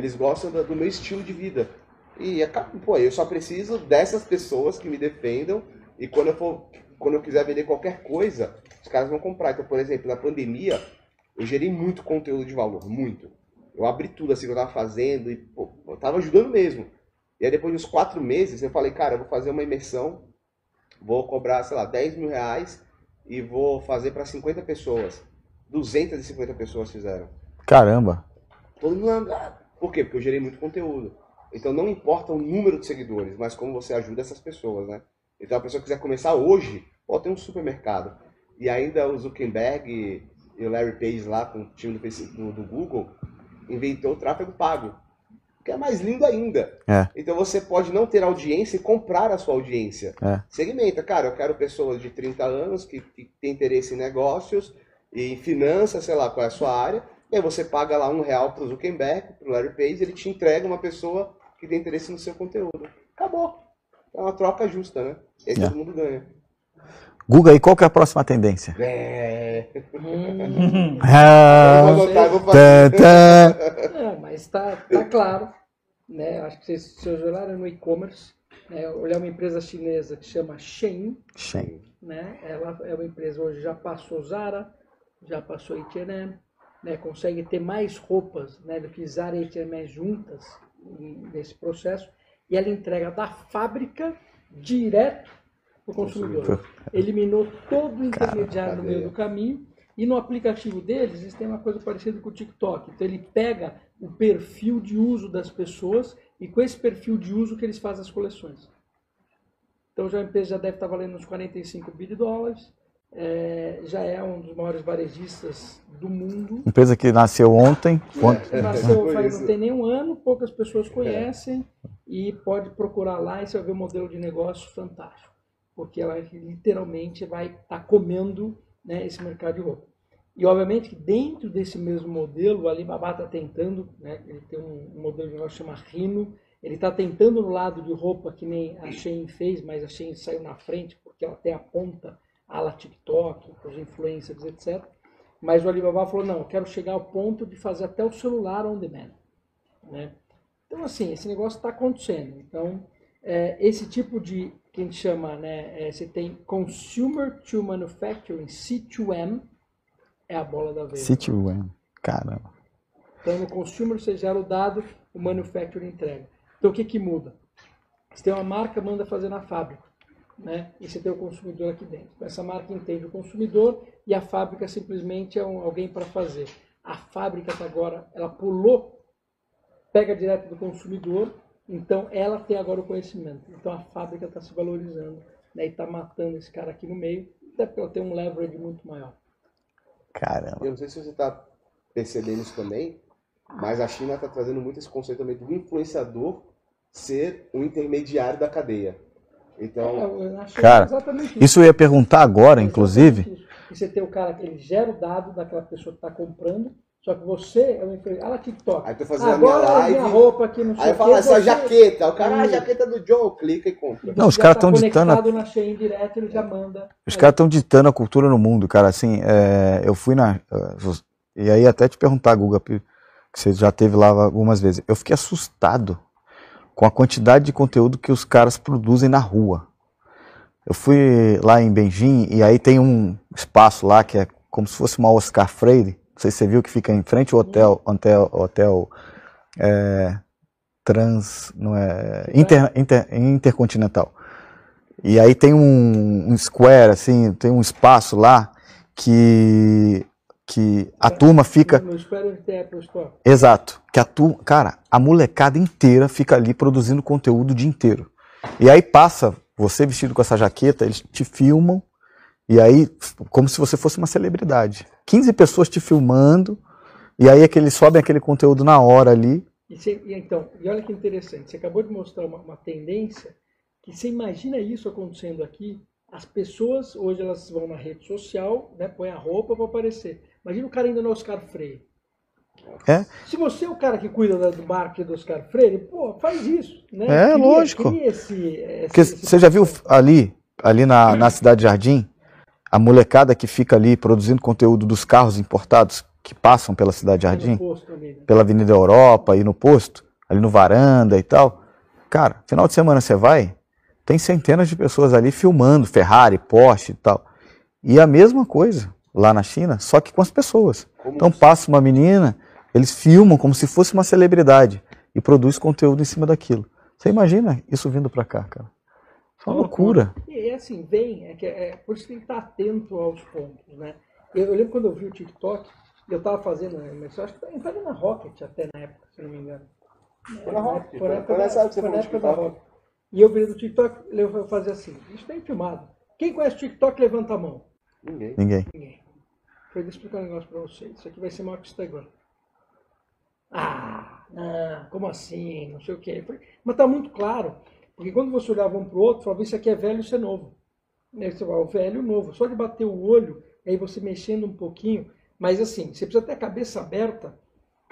Speaker 3: Eles gostam do, meu estilo de vida. E, acaba- pô, eu só preciso dessas pessoas que me defendam. E quando eu for, quando eu quiser vender qualquer coisa, os caras vão comprar. Então, por exemplo, na pandemia, eu gerei muito conteúdo de valor, muito. Eu abri tudo assim que eu tava fazendo e, pô, eu tava ajudando mesmo. E aí, depois de uns quatro meses, eu falei, cara, eu vou fazer uma imersão, vou cobrar, sei lá, 10 mil reais e vou fazer para 50 pessoas. 250 pessoas fizeram.
Speaker 1: Caramba.
Speaker 3: Todo mundo. ah, Por quê? Porque eu gerei muito conteúdo. Então não importa o número de seguidores, mas como você ajuda essas pessoas, né? Então a pessoa que quiser começar hoje, pô, tem um supermercado. E ainda o Zuckerberg e, o Larry Page lá, com o time do, do Google, inventou o tráfego pago. Que é mais lindo ainda.
Speaker 1: É.
Speaker 3: Então você pode não ter audiência e comprar a sua audiência.
Speaker 1: É.
Speaker 3: Segmenta, cara, eu quero pessoas de 30 anos que, que têm interesse em negócios e em finanças, sei lá, qual é a sua área. E aí você paga lá um real pro Zuckerberg, pro Larry Page, ele te entrega uma pessoa que tem interesse no seu conteúdo. Acabou. É uma troca justa, né? E aí
Speaker 1: É.
Speaker 3: todo mundo ganha.
Speaker 1: Guga, e qual que é a próxima tendência?
Speaker 3: É.
Speaker 2: Hum,
Speaker 1: Ah,
Speaker 3: Eu vou eu vou
Speaker 2: não, mas tá, tá claro. Né? Acho que vocês, se vocês olharem no e-commerce, né? olhar uma empresa chinesa que chama Shein,
Speaker 1: Shen.
Speaker 2: né? Ela é uma empresa hoje já passou Zara, já passou H&M, né? Consegue ter mais roupas, né? Do que Zara e H&M juntas nesse processo e ela entrega da fábrica direto para o consumidor. Eliminou todo o intermediário no meio do caminho e no aplicativo deles eles têm uma coisa parecida com o TikTok. Então ele pega o perfil de uso das pessoas e com esse perfil de uso que eles fazem as coleções. Então já a empresa já deve estar valendo uns 45 bilhões de dólares. É, já é um dos maiores varejistas do mundo.
Speaker 1: Empresa que nasceu ontem. ontem.
Speaker 2: Que nasceu faz, não tem nenhum ano, poucas pessoas conhecem e pode procurar lá e você vai ver um modelo de negócio fantástico, porque ela literalmente vai estar comendo né, esse mercado de roupa. E obviamente que dentro desse mesmo modelo, o Alibaba está tentando, né, ele tem um, um modelo de negócio que chama Rino, ele está tentando no lado de roupa que nem a Shein fez, mas a Shein saiu na frente porque ela tem a ponta a la TikTok, os influencers, etc. Mas o Alibaba falou, não, eu quero chegar ao ponto de fazer até o celular on demand. Né? Então, assim, esse negócio está acontecendo. Então, é, esse tipo de, que a gente chama, né, é, você tem Consumer to Manufacturing, C2M, é a bola da vez.
Speaker 1: City One. Caramba.
Speaker 2: Então, no consumer você gera o dado, o manufacturing entrega. Então, o que, que muda? Você tem uma marca, manda fazer na fábrica. Né? E você tem o consumidor aqui dentro. Essa marca entende o consumidor e a fábrica simplesmente é um- alguém para fazer. A fábrica tá agora, ela pulou, pega direto do consumidor, então ela tem agora o conhecimento. Então a fábrica está se valorizando né? e está matando esse cara aqui no meio, até porque ela tem um leverage muito maior.
Speaker 1: Caramba.
Speaker 3: Eu não sei se você está percebendo isso também, mas a China está trazendo muito esse conceito também do influenciador ser um intermediário da cadeia. Então,
Speaker 2: É, acho
Speaker 1: Cara,
Speaker 2: exatamente
Speaker 1: Isso eu ia perguntar agora, inclusive.
Speaker 2: Isso. E você tem o cara que ele gera o dado daquela pessoa que está comprando, só que você é o influenciador. Ah, lá, TikTok.
Speaker 3: aí tô fazendo a minha
Speaker 2: Agora a
Speaker 3: live,
Speaker 2: roupa aqui no
Speaker 3: aí fala essa jaqueta, o cara, ah, a
Speaker 2: Isso.
Speaker 3: jaqueta do Joe, clica e compra.
Speaker 1: Não, os caras tão ditando a-
Speaker 2: na Shein direto, ele já manda.
Speaker 1: Os caras estão ditando a cultura no mundo, cara. Assim, é, eu fui na. eh, E aí, até te perguntar, Guga, que você já teve lá algumas vezes. Eu fiquei assustado com a quantidade de conteúdo que os caras produzem na rua. Eu fui lá em Benjim e aí tem um espaço lá que é como se fosse uma Oscar Freire. Não sei se você viu que fica em frente ao hotel, hotel, hotel é, trans, não é, inter, inter- intercontinental. E aí tem um, um square, assim, tem um espaço lá que, que a turma fica. Exato. Que a turma, cara, a molecada inteira fica ali produzindo conteúdo o dia inteiro. E aí passa, você vestido com essa jaqueta, eles te filmam, e aí, como se você fosse uma celebridade. 15 pessoas te filmando, e aí é que eles sobem aquele conteúdo na hora ali.
Speaker 2: E, você- e então, e olha que interessante, você acabou de mostrar uma, uma tendência que você imagina isso acontecendo aqui. As pessoas, hoje elas vão na rede social, né, põe a roupa para aparecer. Imagina o cara indo no Oscar Freire.
Speaker 1: É.
Speaker 2: Se você é o cara que cuida da- do marketing do Oscar Freire, pô, faz isso. Né?
Speaker 1: É,
Speaker 2: Cria-
Speaker 1: lógico.
Speaker 2: cria esse, esse-
Speaker 1: Porque
Speaker 2: esse-
Speaker 1: você já viu ali, ali na, na Cidade Jardim, a molecada que fica ali produzindo conteúdo dos carros importados que passam pela Cidade Jardim?
Speaker 2: posto né?
Speaker 1: pela Avenida Europa e no posto, ali no varanda e tal. Cara, final de semana você vai, tem centenas de pessoas ali filmando Ferrari, Porsche e tal. E a mesma coisa lá na China, só que com as pessoas.
Speaker 3: Como
Speaker 1: Então passa uma menina, eles filmam como se fosse uma celebridade e produz conteúdo em cima daquilo. Você imagina isso vindo pra cá, cara? Isso é uma loucura.
Speaker 2: E é assim, vem, é, que é por isso que tem que estar atento aos pontos, né? Eu, eu lembro quando eu vi o TikTok, eu estava fazendo, mas eu acho que eu estava na Rocket até na época, se não me engano.
Speaker 3: Foi na Rocket,
Speaker 2: Foi na época da- foi época da. Rocket. E eu virei do TikTok, eu fazia assim, isso tem filmado. Quem conhece o TikTok, levanta a mão.
Speaker 3: Ninguém.
Speaker 1: Ninguém.
Speaker 2: Ninguém. Eu explicar um negócio pra vocês. Isso aqui vai ser maior que o. Ah, não, como assim? Não sei o falei, Mas tá muito claro. Porque quando você olhava um pro outro, falava, isso aqui é velho, isso é novo. Aí você fala, o velho e o novo. Só de bater o olho, aí você mexendo um pouquinho. Mas assim, você precisa ter a cabeça aberta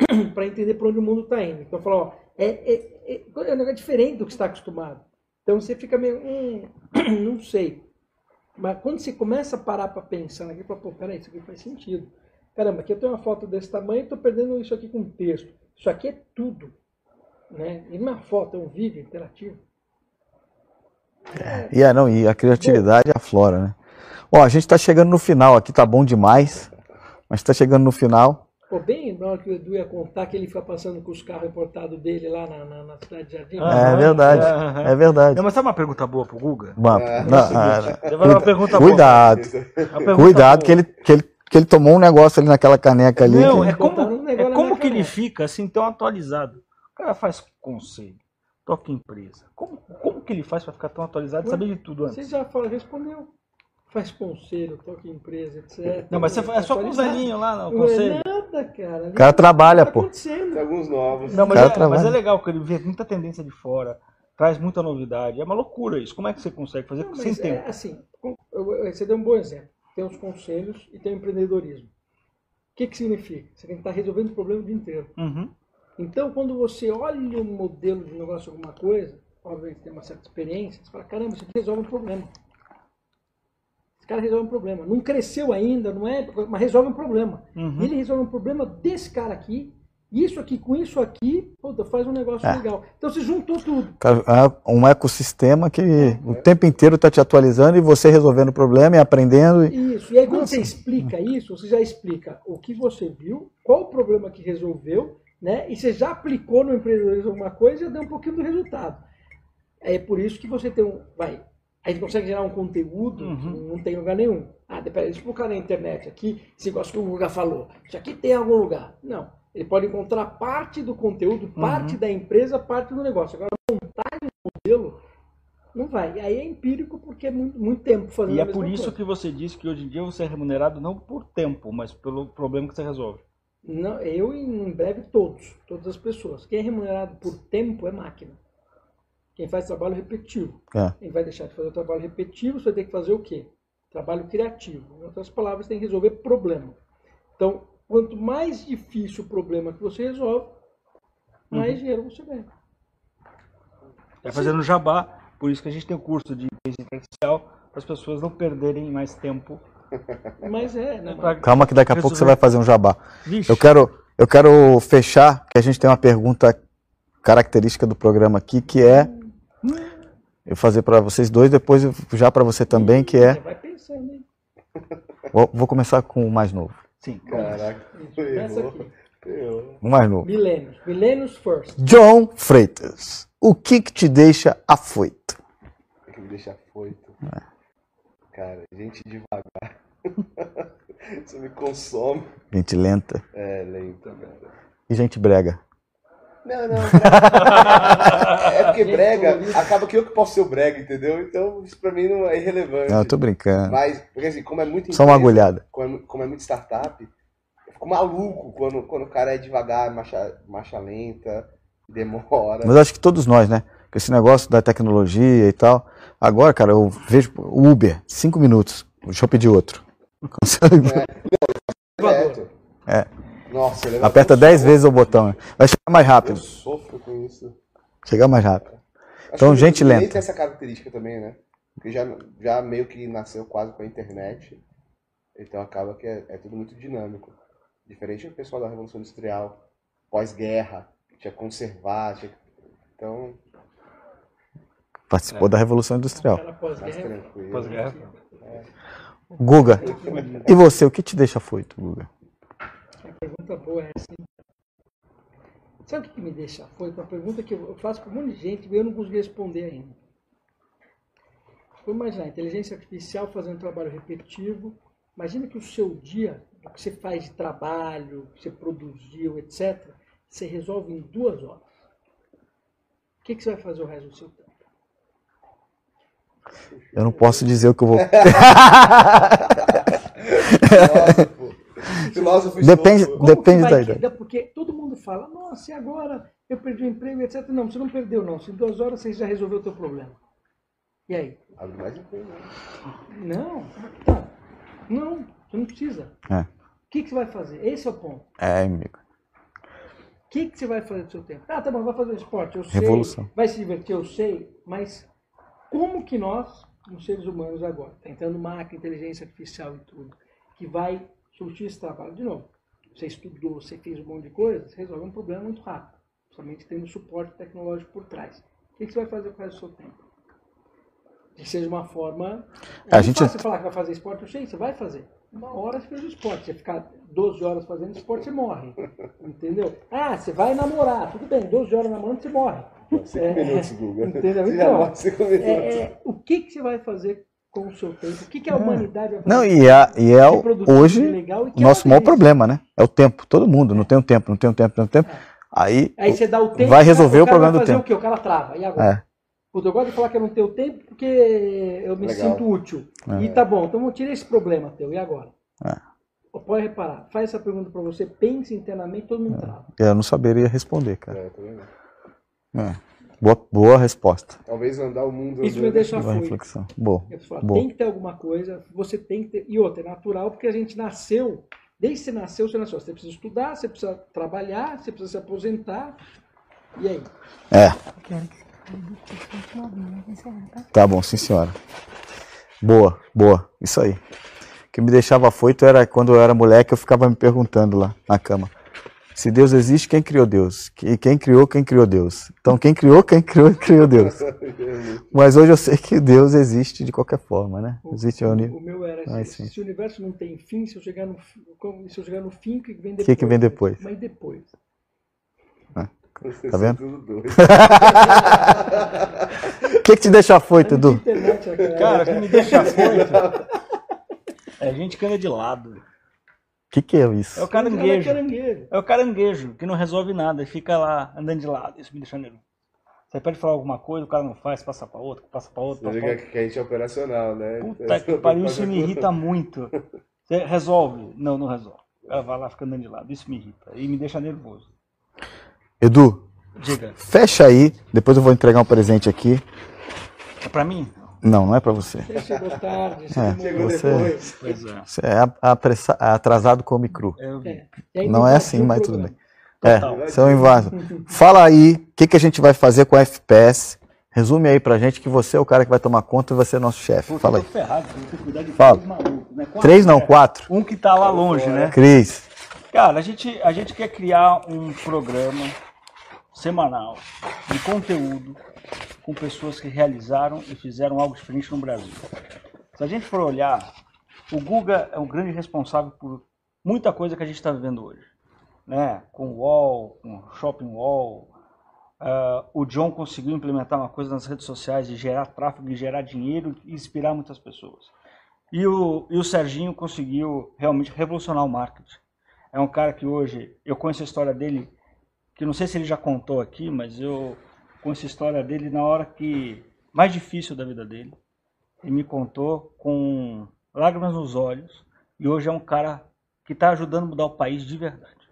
Speaker 2: para entender para onde o mundo está indo. Então, falar, ó, é, é, é, é um diferente do que está acostumado. Então você fica meio, hum, não sei. Mas quando você começa a parar para pensar naquilo, fala, pô, peraí, isso aqui faz sentido. Caramba, aqui eu tenho uma foto desse tamanho e estou perdendo isso aqui com texto. Isso aqui é tudo. Né? E é uma foto, é um vídeo interativo.
Speaker 1: E, é, não, e a criatividade aflora, né? Ó, a gente está chegando no final aqui, tá bom demais, mas está chegando no final.
Speaker 2: Pô, bem na hora que o Edu ia contar que ele fica passando com os carros importados dele lá na, na, na cidade de Jardim.
Speaker 7: Ah.
Speaker 1: É verdade,
Speaker 7: aham.
Speaker 1: é verdade.
Speaker 7: Não, mas sabe uma pergunta boa pro Guga?
Speaker 1: Uma-
Speaker 3: É,
Speaker 1: não,
Speaker 3: é o
Speaker 7: uma pergunta boa.
Speaker 1: cuidado,
Speaker 7: pergunta
Speaker 1: cuidado
Speaker 7: boa.
Speaker 1: que ele, que, ele, que ele tomou um negócio ali naquela caneca ali.
Speaker 7: Não,
Speaker 1: que-
Speaker 7: é como,
Speaker 2: um
Speaker 7: é como que ele fica assim tão atualizado. O cara faz conselho, toca empresa. Como, como que ele faz para ficar tão atualizado e saber de tudo
Speaker 2: Você
Speaker 7: antes?
Speaker 2: já falou, respondeu. faz conselho, toca em empresa, etc.
Speaker 7: Não, mas você é só com os velhinhos lá no
Speaker 2: Não é
Speaker 7: conselho.
Speaker 2: Nada, cara.
Speaker 1: O cara trabalha,
Speaker 2: tá
Speaker 1: pô.
Speaker 3: Tem alguns novos.
Speaker 7: Não, mas
Speaker 1: Cara
Speaker 7: é,
Speaker 1: trabalha.
Speaker 7: mas é legal, porque ele vê muita tendência de fora, traz muita novidade. É uma loucura isso. Como é que você consegue fazer
Speaker 2: Não,
Speaker 7: sem
Speaker 2: mas
Speaker 7: tempo?
Speaker 2: é assim, você deu um bom exemplo. Tem os conselhos e tem o empreendedorismo. O que, que significa? Você tem que estar resolvendo o problema o dia inteiro.
Speaker 7: Uhum.
Speaker 2: Então, quando você olha um modelo de negócio, alguma coisa, obviamente tem uma certa experiência, você fala, caramba, isso aqui resolve um problema. Esse cara resolve um problema. Não cresceu ainda, não é, mas resolve um problema.
Speaker 7: Uhum.
Speaker 2: Ele resolve um problema desse cara aqui, isso aqui com isso aqui, puta, faz um negócio
Speaker 1: É.
Speaker 2: legal. Então você juntou tudo.
Speaker 1: Cara, é um ecossistema que o tempo inteiro está te atualizando e você resolvendo o problema e aprendendo. e-
Speaker 2: Isso. E aí quando você explica isso, você já explica o que você viu, qual o problema que resolveu, né? E você já aplicou no empreendedorismo alguma coisa e já deu um pouquinho do resultado. É por isso que você tem um. Vai. A gente consegue gerar um conteúdo que não tem em lugar nenhum. Ah, depende, deixa eu colocar na internet aqui, esse negócio que o Guga falou. Isso aqui tem em algum lugar. Não. Ele pode encontrar parte do conteúdo, parte da empresa, parte do negócio. Agora, montagem do modelo, não vai. E aí é empírico porque é muito, muito tempo fazendo
Speaker 7: E é por isso
Speaker 2: coisa.
Speaker 7: que você disse que hoje em dia você é remunerado não por tempo, mas pelo problema que você resolve.
Speaker 2: Não, eu e em breve todos, todas as pessoas. Quem é remunerado por tempo é máquina. Quem faz trabalho repetitivo.
Speaker 1: É.
Speaker 2: Quem vai deixar de fazer o trabalho repetitivo, você vai ter que fazer o quê? Trabalho criativo. Em outras palavras, tem que resolver problema. Então, quanto mais difícil o problema que você resolve, mais dinheiro você ganha.
Speaker 7: É fazendo jabá, por isso que a gente tem o curso de inteligência artificial, para as pessoas não perderem mais tempo.
Speaker 2: Mas é, né?
Speaker 7: pra-
Speaker 1: Calma que daqui a pouco você vai fazer um jabá.
Speaker 7: Vixe,
Speaker 1: Eu quero, eu quero fechar, que a gente tem uma pergunta característica do programa aqui, que é eu fazer para vocês dois, depois já para você também, que é
Speaker 2: Você vai pensando, hein?
Speaker 1: vou, vou começar com o mais novo.
Speaker 7: sim.
Speaker 3: Caraca, errou.
Speaker 1: O mais novo.
Speaker 2: Milênios. Milênios first.
Speaker 1: John Freitas, o que que te deixa afoito?
Speaker 3: Tem que me deixar foito. Cara, gente devagar. Isso me consome.
Speaker 1: Gente lenta
Speaker 3: É, lento, cara.
Speaker 1: e gente brega.
Speaker 3: Não, não. É porque brega, acaba que eu que posso ser o brega, entendeu? Então isso pra mim não é irrelevante.
Speaker 1: Não, eu tô brincando.
Speaker 3: Mas, porque assim, como é muito
Speaker 1: Só uma agulhada.
Speaker 3: Como é, como é muito startup, eu fico maluco quando, quando o cara é devagar, marcha, marcha lenta, demora.
Speaker 1: Mas acho que todos nós, né? Com esse negócio da tecnologia e tal. Agora, cara, eu vejo o Uber, cinco minutos. Deixa eu pedir outro.
Speaker 3: Direto.
Speaker 1: É.
Speaker 3: Nossa, ele
Speaker 1: Aperta dez vezes o botão. né? Vai chegar mais
Speaker 3: Eu
Speaker 1: rápido.
Speaker 3: sofro com isso.
Speaker 1: Chegar mais rápido.
Speaker 3: Acho
Speaker 1: Então, gente lenta.
Speaker 3: tem essa característica também, né? Porque já, já meio que nasceu quase com a internet. Então acaba que é, é tudo muito dinâmico. Diferente do pessoal da Revolução Industrial, pós-guerra, que tinha que conservar, tinha que... Então,
Speaker 1: Participou da Revolução Industrial.
Speaker 2: Pós-guerra.
Speaker 3: tranquilo.
Speaker 7: Pós-guerra.
Speaker 1: Guga, e você, o que te deixa afoito, Guga?
Speaker 2: Pergunta boa essa, hein? Sabe o que me deixa? Foi uma pergunta que eu faço para um monte de gente e eu não consegui responder ainda. Vamos imaginar, inteligência artificial fazendo trabalho repetitivo. Imagina que o seu dia, o que você faz de trabalho, o que você produziu, etc., você resolve em duas horas. O que, que você vai fazer o resto do seu tempo?
Speaker 1: Eu não posso dizer o que eu vou.
Speaker 3: Filósofo. Filósofo
Speaker 1: Depende.
Speaker 2: Como
Speaker 1: depende da ideia.
Speaker 2: Porque todo mundo fala, nossa, e agora eu perdi o emprego, etc. Não, você não perdeu, não. Se em duas horas você já resolveu o teu problema. E aí?
Speaker 3: Abre mais emprego, né?
Speaker 2: Não, tá. Não, você não precisa.
Speaker 1: É.
Speaker 2: O que, que você vai fazer? Esse é o ponto.
Speaker 1: É, amigo.
Speaker 2: O que, que você vai fazer do seu tempo? Ah, tá bom, vai fazer um esporte, eu sei.
Speaker 1: Revolução.
Speaker 2: Vai se divertir, eu sei. Mas como que nós, como seres humanos agora, tentando máquina, inteligência artificial e tudo, que vai surtir esse trabalho de novo? Você estudou, você fez um monte de coisa, você resolve um problema muito rápido. Somente tendo suporte tecnológico por trás. O que, você vai fazer com o resto do seu tempo? Que seja uma forma.
Speaker 1: A
Speaker 2: É
Speaker 1: gente-
Speaker 2: fácil você falar que vai fazer esporte, eu sei, você vai fazer. Uma hora você fez o esporte. Você ficar 12 horas fazendo esporte, você morre. Entendeu? Ah, você vai namorar, tudo bem, 12 horas namorando, você morre.
Speaker 3: Cinco
Speaker 2: É,
Speaker 3: minutos, Guga.
Speaker 2: Entendeu? Então, é, é, o que, que você vai fazer com o seu tempo? O que, que a humanidade vai fazer?
Speaker 1: Não, e é, e é o- hoje
Speaker 2: legal e que
Speaker 1: o nosso
Speaker 2: é
Speaker 1: maior problema, né? É o tempo. Todo mundo não tem um tempo, não tem um tempo, não tem um tempo. Aí,
Speaker 2: Aí você dá o tempo.
Speaker 1: Vai resolver o problema do
Speaker 2: vai fazer
Speaker 1: tempo.
Speaker 2: o quê? O cara trava. E agora?
Speaker 1: é.
Speaker 2: Puta, eu gosto de falar que eu não tenho tempo porque eu me
Speaker 3: Legal.
Speaker 2: sinto útil.
Speaker 1: É.
Speaker 2: E tá bom, então eu tirei esse problema teu. E agora?
Speaker 1: É.
Speaker 2: Pode reparar, faz essa pergunta pra você, pense internamente, todo mundo trava.
Speaker 1: Eu não saberia responder, cara.
Speaker 3: É?
Speaker 1: É. Boa, boa resposta.
Speaker 3: Talvez andar o mundo.
Speaker 2: Isso me deixa
Speaker 1: Boa
Speaker 2: afoito.
Speaker 1: reflexão. Boa. Boa.
Speaker 2: tem que ter alguma coisa, você tem que ter. E outra, é natural, porque a gente nasceu, desde que você nasceu, você nasceu. Você precisa estudar, você precisa trabalhar, você precisa se aposentar. E aí?
Speaker 1: É,
Speaker 5: encerra, tá?
Speaker 1: tá bom, sim senhora. Boa, boa. Isso aí. O que me deixava afoito era quando eu era moleque, eu ficava me perguntando lá na cama. Se Deus existe, quem criou Deus? E quem criou, quem criou Deus? Então, quem criou, quem criou, criou Deus. Mas hoje eu sei que Deus existe de qualquer forma, né?
Speaker 2: O,
Speaker 1: Existe a
Speaker 2: o,
Speaker 1: uni...
Speaker 2: o meu era
Speaker 1: Ah,
Speaker 2: assim,
Speaker 1: sim.
Speaker 2: se o universo não tem fim, se eu chegar no, se eu chegar no fim, o que vem
Speaker 1: O
Speaker 2: depois?
Speaker 1: que, que vem depois?
Speaker 2: Mas depois.
Speaker 3: Vocês
Speaker 1: Tá
Speaker 3: são
Speaker 1: vendo?
Speaker 3: tudo doido.
Speaker 1: O que, que te deixa afoito, Edu?
Speaker 2: internet naquela
Speaker 7: Cara, o que me deixa afoito é gente que anda de lado.
Speaker 1: O que, que é
Speaker 7: É
Speaker 1: isso?
Speaker 7: o caranguejo.
Speaker 2: Caranguejo.
Speaker 7: É o caranguejo que não resolve nada e fica lá andando de lado. Isso me deixa nervoso. Você pede falar alguma coisa, o cara não faz, passa pra outro, passa pra outro,
Speaker 3: Você
Speaker 7: pra outro.
Speaker 3: que a gente é operacional, né?
Speaker 7: Puta que pariu, isso me irrita muito. Você resolve? Não, não resolve. O cara vai lá fica andando de lado. Isso me irrita e me deixa nervoso.
Speaker 1: Edu,
Speaker 7: Diga,
Speaker 1: fecha aí, depois eu vou entregar um presente aqui.
Speaker 7: é pra mim?
Speaker 1: Não, não é pra você.
Speaker 2: Você chegou tarde, você
Speaker 1: É.
Speaker 3: Chegou
Speaker 1: Você-
Speaker 3: depois.
Speaker 7: Pois é.
Speaker 1: Você é atrasado come cru.
Speaker 2: É. Aí
Speaker 1: Não é assim, mas tudo bem.
Speaker 7: Total.
Speaker 1: É, seu invaso. Fala aí, o que, que a gente vai fazer com a FPS? Resume aí pra gente que você é o cara que vai tomar conta e vai ser nosso chefe. Fala
Speaker 7: eu
Speaker 1: aí.
Speaker 7: tô ferrado, vou ter que cuidar de
Speaker 1: Fala.
Speaker 7: três malucos, né?
Speaker 1: Três não,
Speaker 7: né?
Speaker 1: quatro.
Speaker 7: Um que tá lá longe, né?
Speaker 1: Cris.
Speaker 7: Cara, a gente, a gente quer criar um programa semanal de conteúdo com pessoas que realizaram e fizeram algo diferente no Brasil. Se a gente for olhar, o Guga é um grande responsável por muita coisa que a gente está vivendo hoje. Né? Com o Wall, com o Shopping Wall. Ah, o John conseguiu implementar uma coisa nas redes sociais de gerar tráfego, de gerar dinheiro e inspirar muitas pessoas. E o, e o Serginho conseguiu realmente revolucionar o marketing. É um cara que hoje, eu conheço a história dele, que não sei se ele já contou aqui, mas eu conheço a história dele na hora que mais difícil da vida dele. Ele me contou com lágrimas nos olhos e hoje é um cara que está ajudando a mudar o país de verdade.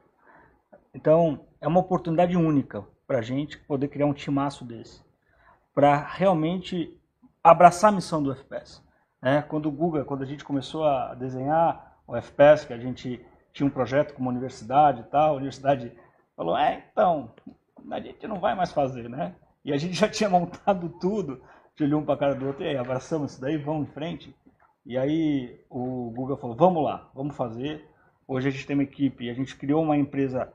Speaker 7: Então, é uma oportunidade única para a gente poder criar um timaço desse, para realmente abraçar a missão do FPS. né? Quando o quando a gente começou a desenhar o FPS, que a gente tinha um projeto com uma universidade e tal, a universidade falou, é, então, a gente não vai mais fazer, né? E a gente já tinha montado tudo, gente olhou um para a cara do outro, e aí, abraçamos isso daí, vamos em frente. E aí o Guga falou, vamos lá, vamos fazer. Hoje a gente tem uma equipe, a gente criou uma empresa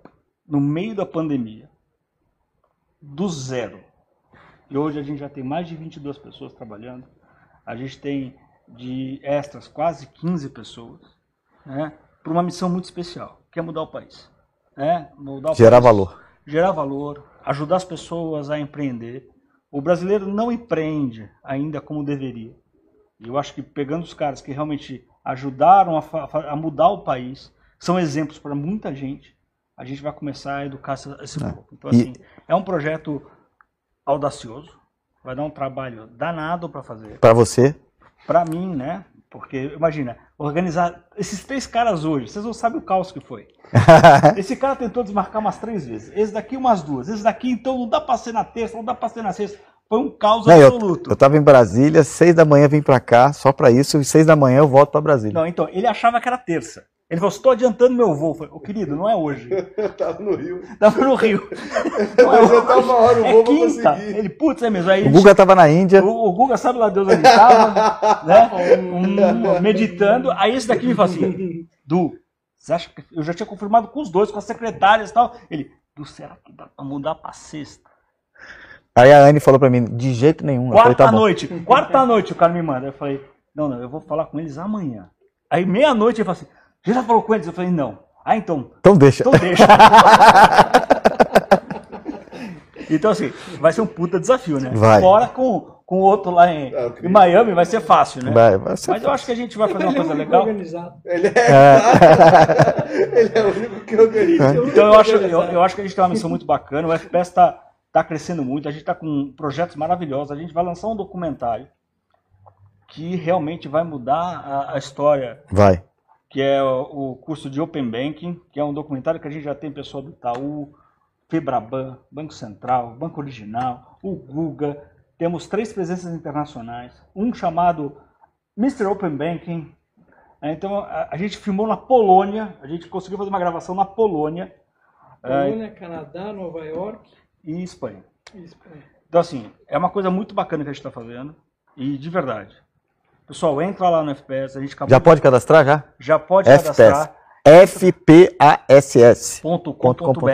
Speaker 7: no meio da pandemia, do zero. E hoje a gente já tem mais de 22 pessoas trabalhando. A gente tem de extras quase 15 pessoas, né? Por uma missão muito especial, que é mudar o país. Né? Mudar o
Speaker 1: Gerar
Speaker 7: país,
Speaker 1: valor.
Speaker 7: Gerar valor, ajudar as pessoas a empreender. O brasileiro não empreende ainda como deveria. E eu acho que pegando os caras que realmente ajudaram a, a mudar o país, são exemplos para muita gente, a gente vai começar a educar esse
Speaker 1: É.
Speaker 7: povo. Então,
Speaker 1: E-
Speaker 7: assim, é um projeto audacioso, vai dar um trabalho danado para fazer.
Speaker 1: Pra você,
Speaker 7: Para mim, né? Porque, imagina, organizar esses três caras hoje, vocês não sabem o caos que foi. Esse cara tentou desmarcar umas três vezes, esse daqui umas duas, esse daqui então não dá para ser na terça, não dá para ser na sexta. Foi um caos
Speaker 1: Não, eu,
Speaker 7: absoluto.
Speaker 1: eu tava em Brasília, seis da manhã vim pra cá, só pra isso, e seis da manhã eu volto pra Brasília.
Speaker 7: Não, então, ele achava que era terça. Ele falou, estou adiantando meu voo. Eu falei, ô querido, não é hoje.
Speaker 3: Eu tava no Rio.
Speaker 7: Tava no Rio. Não é
Speaker 3: Mas eu tava uma hora, o
Speaker 7: É
Speaker 3: voo pra
Speaker 7: quinta.
Speaker 3: conseguir.
Speaker 7: Ele, putz, é mesmo. Aí
Speaker 1: O Guga tava na Índia,
Speaker 7: o, o Guga sabe lá Deus onde estava, né? Um, meditando. Aí esse daqui me fala assim, Du, você acha que eu já tinha confirmado com os dois, com as secretárias e tal. Ele, Du, será que dá pra mudar pra sexta?
Speaker 1: aí a Anne falou pra mim, de jeito nenhum. Eu falei,
Speaker 7: Quarta
Speaker 1: tá bom.
Speaker 7: noite, quarta noite o cara me manda. Eu falei, não, não, eu vou falar com eles amanhã. Aí meia-noite ele fala assim, você já falou com eles? Eu falei, não. Ah, então,
Speaker 1: Então deixa.
Speaker 7: então deixa. então, assim, vai ser um puta desafio, né?
Speaker 1: Vai.
Speaker 7: Fora com, com o outro lá em,
Speaker 3: É, Cris.
Speaker 7: em Miami, vai ser fácil, né?
Speaker 1: Vai, vai ser
Speaker 7: Mas eu acho que a gente vai fazer uma
Speaker 2: Ele é
Speaker 7: coisa legal.
Speaker 2: organizado.
Speaker 3: Ele é, ele é o único que organiza.
Speaker 7: Então eu acho, eu, eu acho que a gente tem uma missão muito bacana. O FPS está está crescendo muito, a gente está com projetos maravilhosos, a gente vai lançar um documentário que realmente vai mudar a, a história
Speaker 1: Vai.
Speaker 7: Que é o, curso de Open Banking, que é um documentário que a gente já tem pessoal do Itaú, Febraban, Banco Central, Banco Original, o Guga. Temos três presenças internacionais, um chamado Mr. Open Banking. É, Então a, a gente filmou na Polônia, a gente conseguiu fazer uma gravação na Polônia é,
Speaker 2: Polônia, Canadá, Nova York
Speaker 7: e Espanha.
Speaker 2: e Espanha.
Speaker 7: Então, assim, é uma coisa muito bacana que a gente está fazendo. E de verdade. Pessoal, entra lá no FPS, a gente acabou
Speaker 1: Já
Speaker 7: de-
Speaker 1: pode cadastrar já?
Speaker 7: já pode
Speaker 1: FPS.
Speaker 7: cadastrar.
Speaker 1: FPASS.
Speaker 7: .com.br.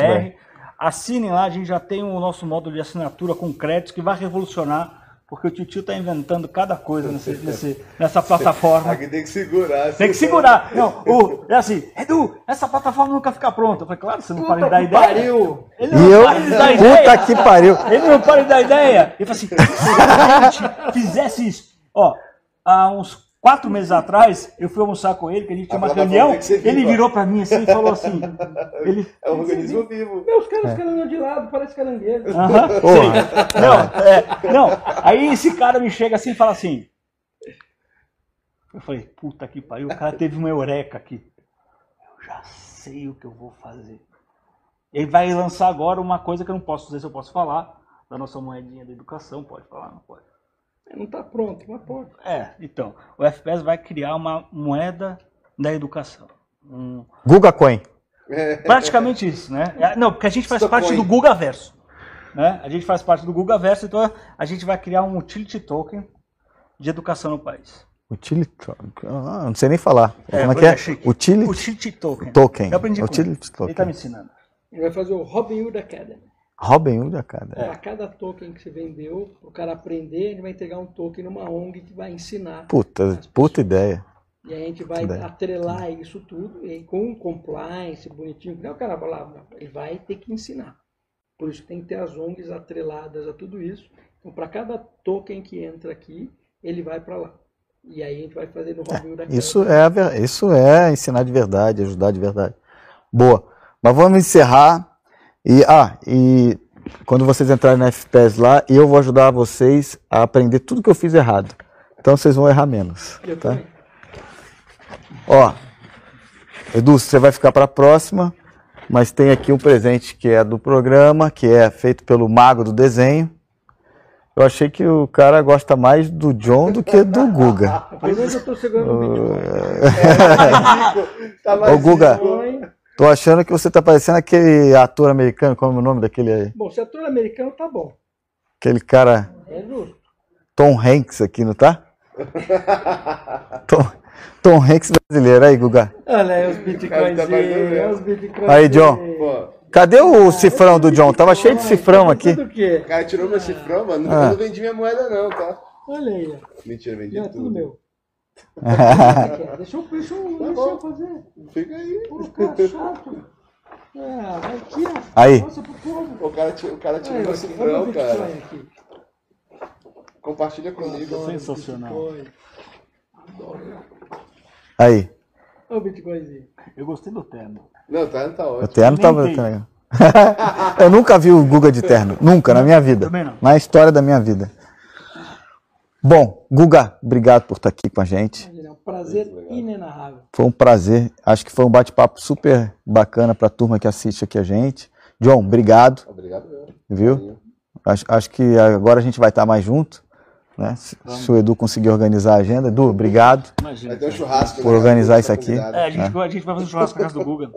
Speaker 7: Assinem lá, a gente já tem o nosso módulo de assinatura com créditos que vai revolucionar, porque o Tio está inventando cada coisa nesse, nesse- nessa plataforma.
Speaker 3: Aqui tem que segurar.
Speaker 7: Tem que segurar. Não, o, é assim, Edu, essa plataforma nunca fica pronta. Eu falei, claro, você não para de dar ideia.
Speaker 2: pariu!
Speaker 7: Ele
Speaker 1: E
Speaker 7: não
Speaker 1: eu,
Speaker 7: para de dar
Speaker 1: puta
Speaker 7: ideia.
Speaker 1: que pariu.
Speaker 7: Ele não para de dar ideia. Ele falou assim, se a gente fizesse isso. Ó, há uns quatro meses atrás, eu fui almoçar com ele, que a gente tinha uma reunião. Ele virou pra mim assim e falou assim. Ele,
Speaker 3: É um organismo vivo.
Speaker 2: Meu, os caras caminham de lado, parece caranguejo.
Speaker 7: Aham, sei. Não, é, não. Aí esse cara me chega assim e fala assim. Eu falei, puta que pariu, o cara teve uma eureka aqui. Eu já sei o que eu vou fazer. Ele vai lançar agora uma coisa que eu não posso dizer se eu posso falar, da nossa moedinha da educação, pode falar, não pode.
Speaker 2: Não tá pronto, mas pode.
Speaker 7: É, então, o FPS vai criar uma moeda da educação. Um-
Speaker 1: Guga Coin.
Speaker 7: praticamente isso, né? É, Não, porque a gente faz
Speaker 3: Stocoin.
Speaker 7: parte do Guga Verso. Né? A gente faz parte do Guga Verso, então a gente vai criar um utility token de educação no país.
Speaker 1: Utility. Ah, não sei nem falar.
Speaker 7: É,
Speaker 1: Como é que é?
Speaker 7: chique.
Speaker 1: Utility
Speaker 7: Utility token.
Speaker 1: token.
Speaker 7: Eu aprendi com
Speaker 1: Utility
Speaker 7: ele.
Speaker 1: token.
Speaker 7: Ele tá me ensinando.
Speaker 2: Ele vai fazer o Robin Hood Academy.
Speaker 1: Robin Hood, cara.
Speaker 2: Para cada token que você vendeu, o cara aprender, ele vai entregar um token numa ONG que vai ensinar.
Speaker 1: Puta, puta ideia.
Speaker 2: E aí a gente vai
Speaker 1: Ideia.
Speaker 2: atrelar isso tudo, e aí com compliance bonitinho, não é o cara vai lá, não, ele vai ter que ensinar. Por isso tem que ter as ONGs atreladas a tudo isso. Então, para cada token que entra aqui, ele vai para lá. E aí a gente vai fazer no Robin Hood Academy.
Speaker 1: Isso é, a isso é ensinar de verdade, ajudar de verdade. Boa. Mas vamos encerrar. E, ah, e quando vocês entrarem na FPS lá, eu vou ajudar vocês a aprender tudo que eu fiz errado. Então vocês vão errar menos.
Speaker 2: Eu
Speaker 1: Tá?
Speaker 2: também.
Speaker 1: Ó, Edu, você vai ficar para a próxima, mas tem aqui um presente que é do programa, que é feito pelo Mago do Desenho. Eu achei que o cara gosta mais do John do que do Guga.
Speaker 2: Primeiro eu estou segurando o vídeo.
Speaker 3: Tá
Speaker 1: Ô, Guga,
Speaker 2: Oi.
Speaker 1: Tô achando que você tá parecendo aquele ator americano, como é o nome daquele aí?
Speaker 2: Bom, se ator americano tá bom.
Speaker 1: Aquele cara
Speaker 2: É justo.
Speaker 1: Tom Hanks aqui, não tá? Tom, Tom Hanks brasileiro. Aí, Guga.
Speaker 2: Olha aí os bitcoins.
Speaker 3: tá fazendo
Speaker 2: os bitcoins.
Speaker 1: Aí, John.
Speaker 3: Pô,
Speaker 1: Cadê o cifrão do John? Tava cheio de cifrão aqui.
Speaker 2: O quê?
Speaker 3: o cara tirou meu cifrão, mano.
Speaker 1: Ah.
Speaker 3: Não vendi minha moeda, não, tá?
Speaker 2: Olha aí. ó.
Speaker 3: Mentira, vendi
Speaker 2: Não, é
Speaker 3: tudo.
Speaker 2: tudo meu. Deixa eu, deixa eu, deixa eu fazer.
Speaker 3: Fica aí.
Speaker 2: Pô, cara chato. Ah, aqui, ó.
Speaker 1: Aí.
Speaker 2: Pro povo.
Speaker 3: O cara, tirou- o cara
Speaker 2: Aí,
Speaker 3: meu
Speaker 2: o Bitcoin
Speaker 3: cara.
Speaker 2: aqui.
Speaker 3: Compartilha comigo.
Speaker 7: Sensacional.
Speaker 2: Bitcoin.
Speaker 1: Aí.
Speaker 2: Olha o Bitcoinzinho.
Speaker 7: Eu gostei do terno.
Speaker 3: Não, tá, tá
Speaker 1: O
Speaker 3: ótimo.
Speaker 1: terno tava.
Speaker 7: Nem
Speaker 1: Eu nunca vi o Guga de terno. Nunca, na minha vida.
Speaker 7: Também não.
Speaker 1: Na história da minha vida. Bom, Guga, obrigado por estar aqui com a gente.
Speaker 2: Imagina, é um prazer inenarrável.
Speaker 1: Foi um prazer. Acho que foi um bate-papo super bacana para a turma que assiste aqui a gente. John, obrigado,
Speaker 3: Obrigado, meu.
Speaker 1: viu? Acho, acho que agora a gente vai estar mais junto. Né? Se, se o Edu conseguir organizar a agenda. Edu, obrigado.
Speaker 7: Imagina.
Speaker 3: Vai ter um churrasco.
Speaker 1: Por
Speaker 3: né?
Speaker 1: organizar isso aqui.
Speaker 7: É, a gente, a gente vai fazer um churrasco na casa do Guga.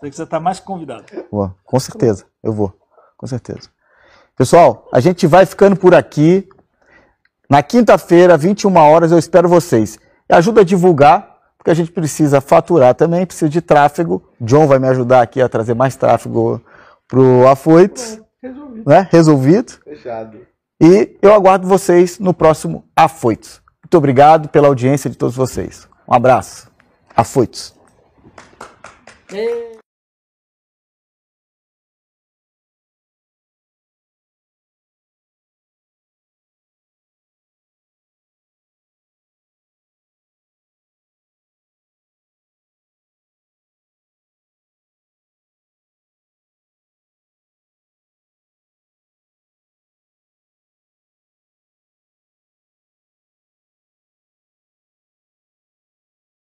Speaker 7: Você tá mais que convidado.
Speaker 1: Vou, com certeza, eu vou, com certeza. Pessoal, a gente vai ficando por aqui. Na quinta-feira, 21 horas, eu espero vocês. E ajuda a divulgar, porque a gente precisa faturar também, precisa de tráfego. John vai me ajudar aqui a trazer mais tráfego pro Afoites,
Speaker 2: Resolvido.
Speaker 1: né? Resolvido.
Speaker 3: Fechado.
Speaker 1: E eu aguardo vocês no próximo Afoites. Muito obrigado pela audiência de todos vocês. Um abraço. Afoites.
Speaker 2: É.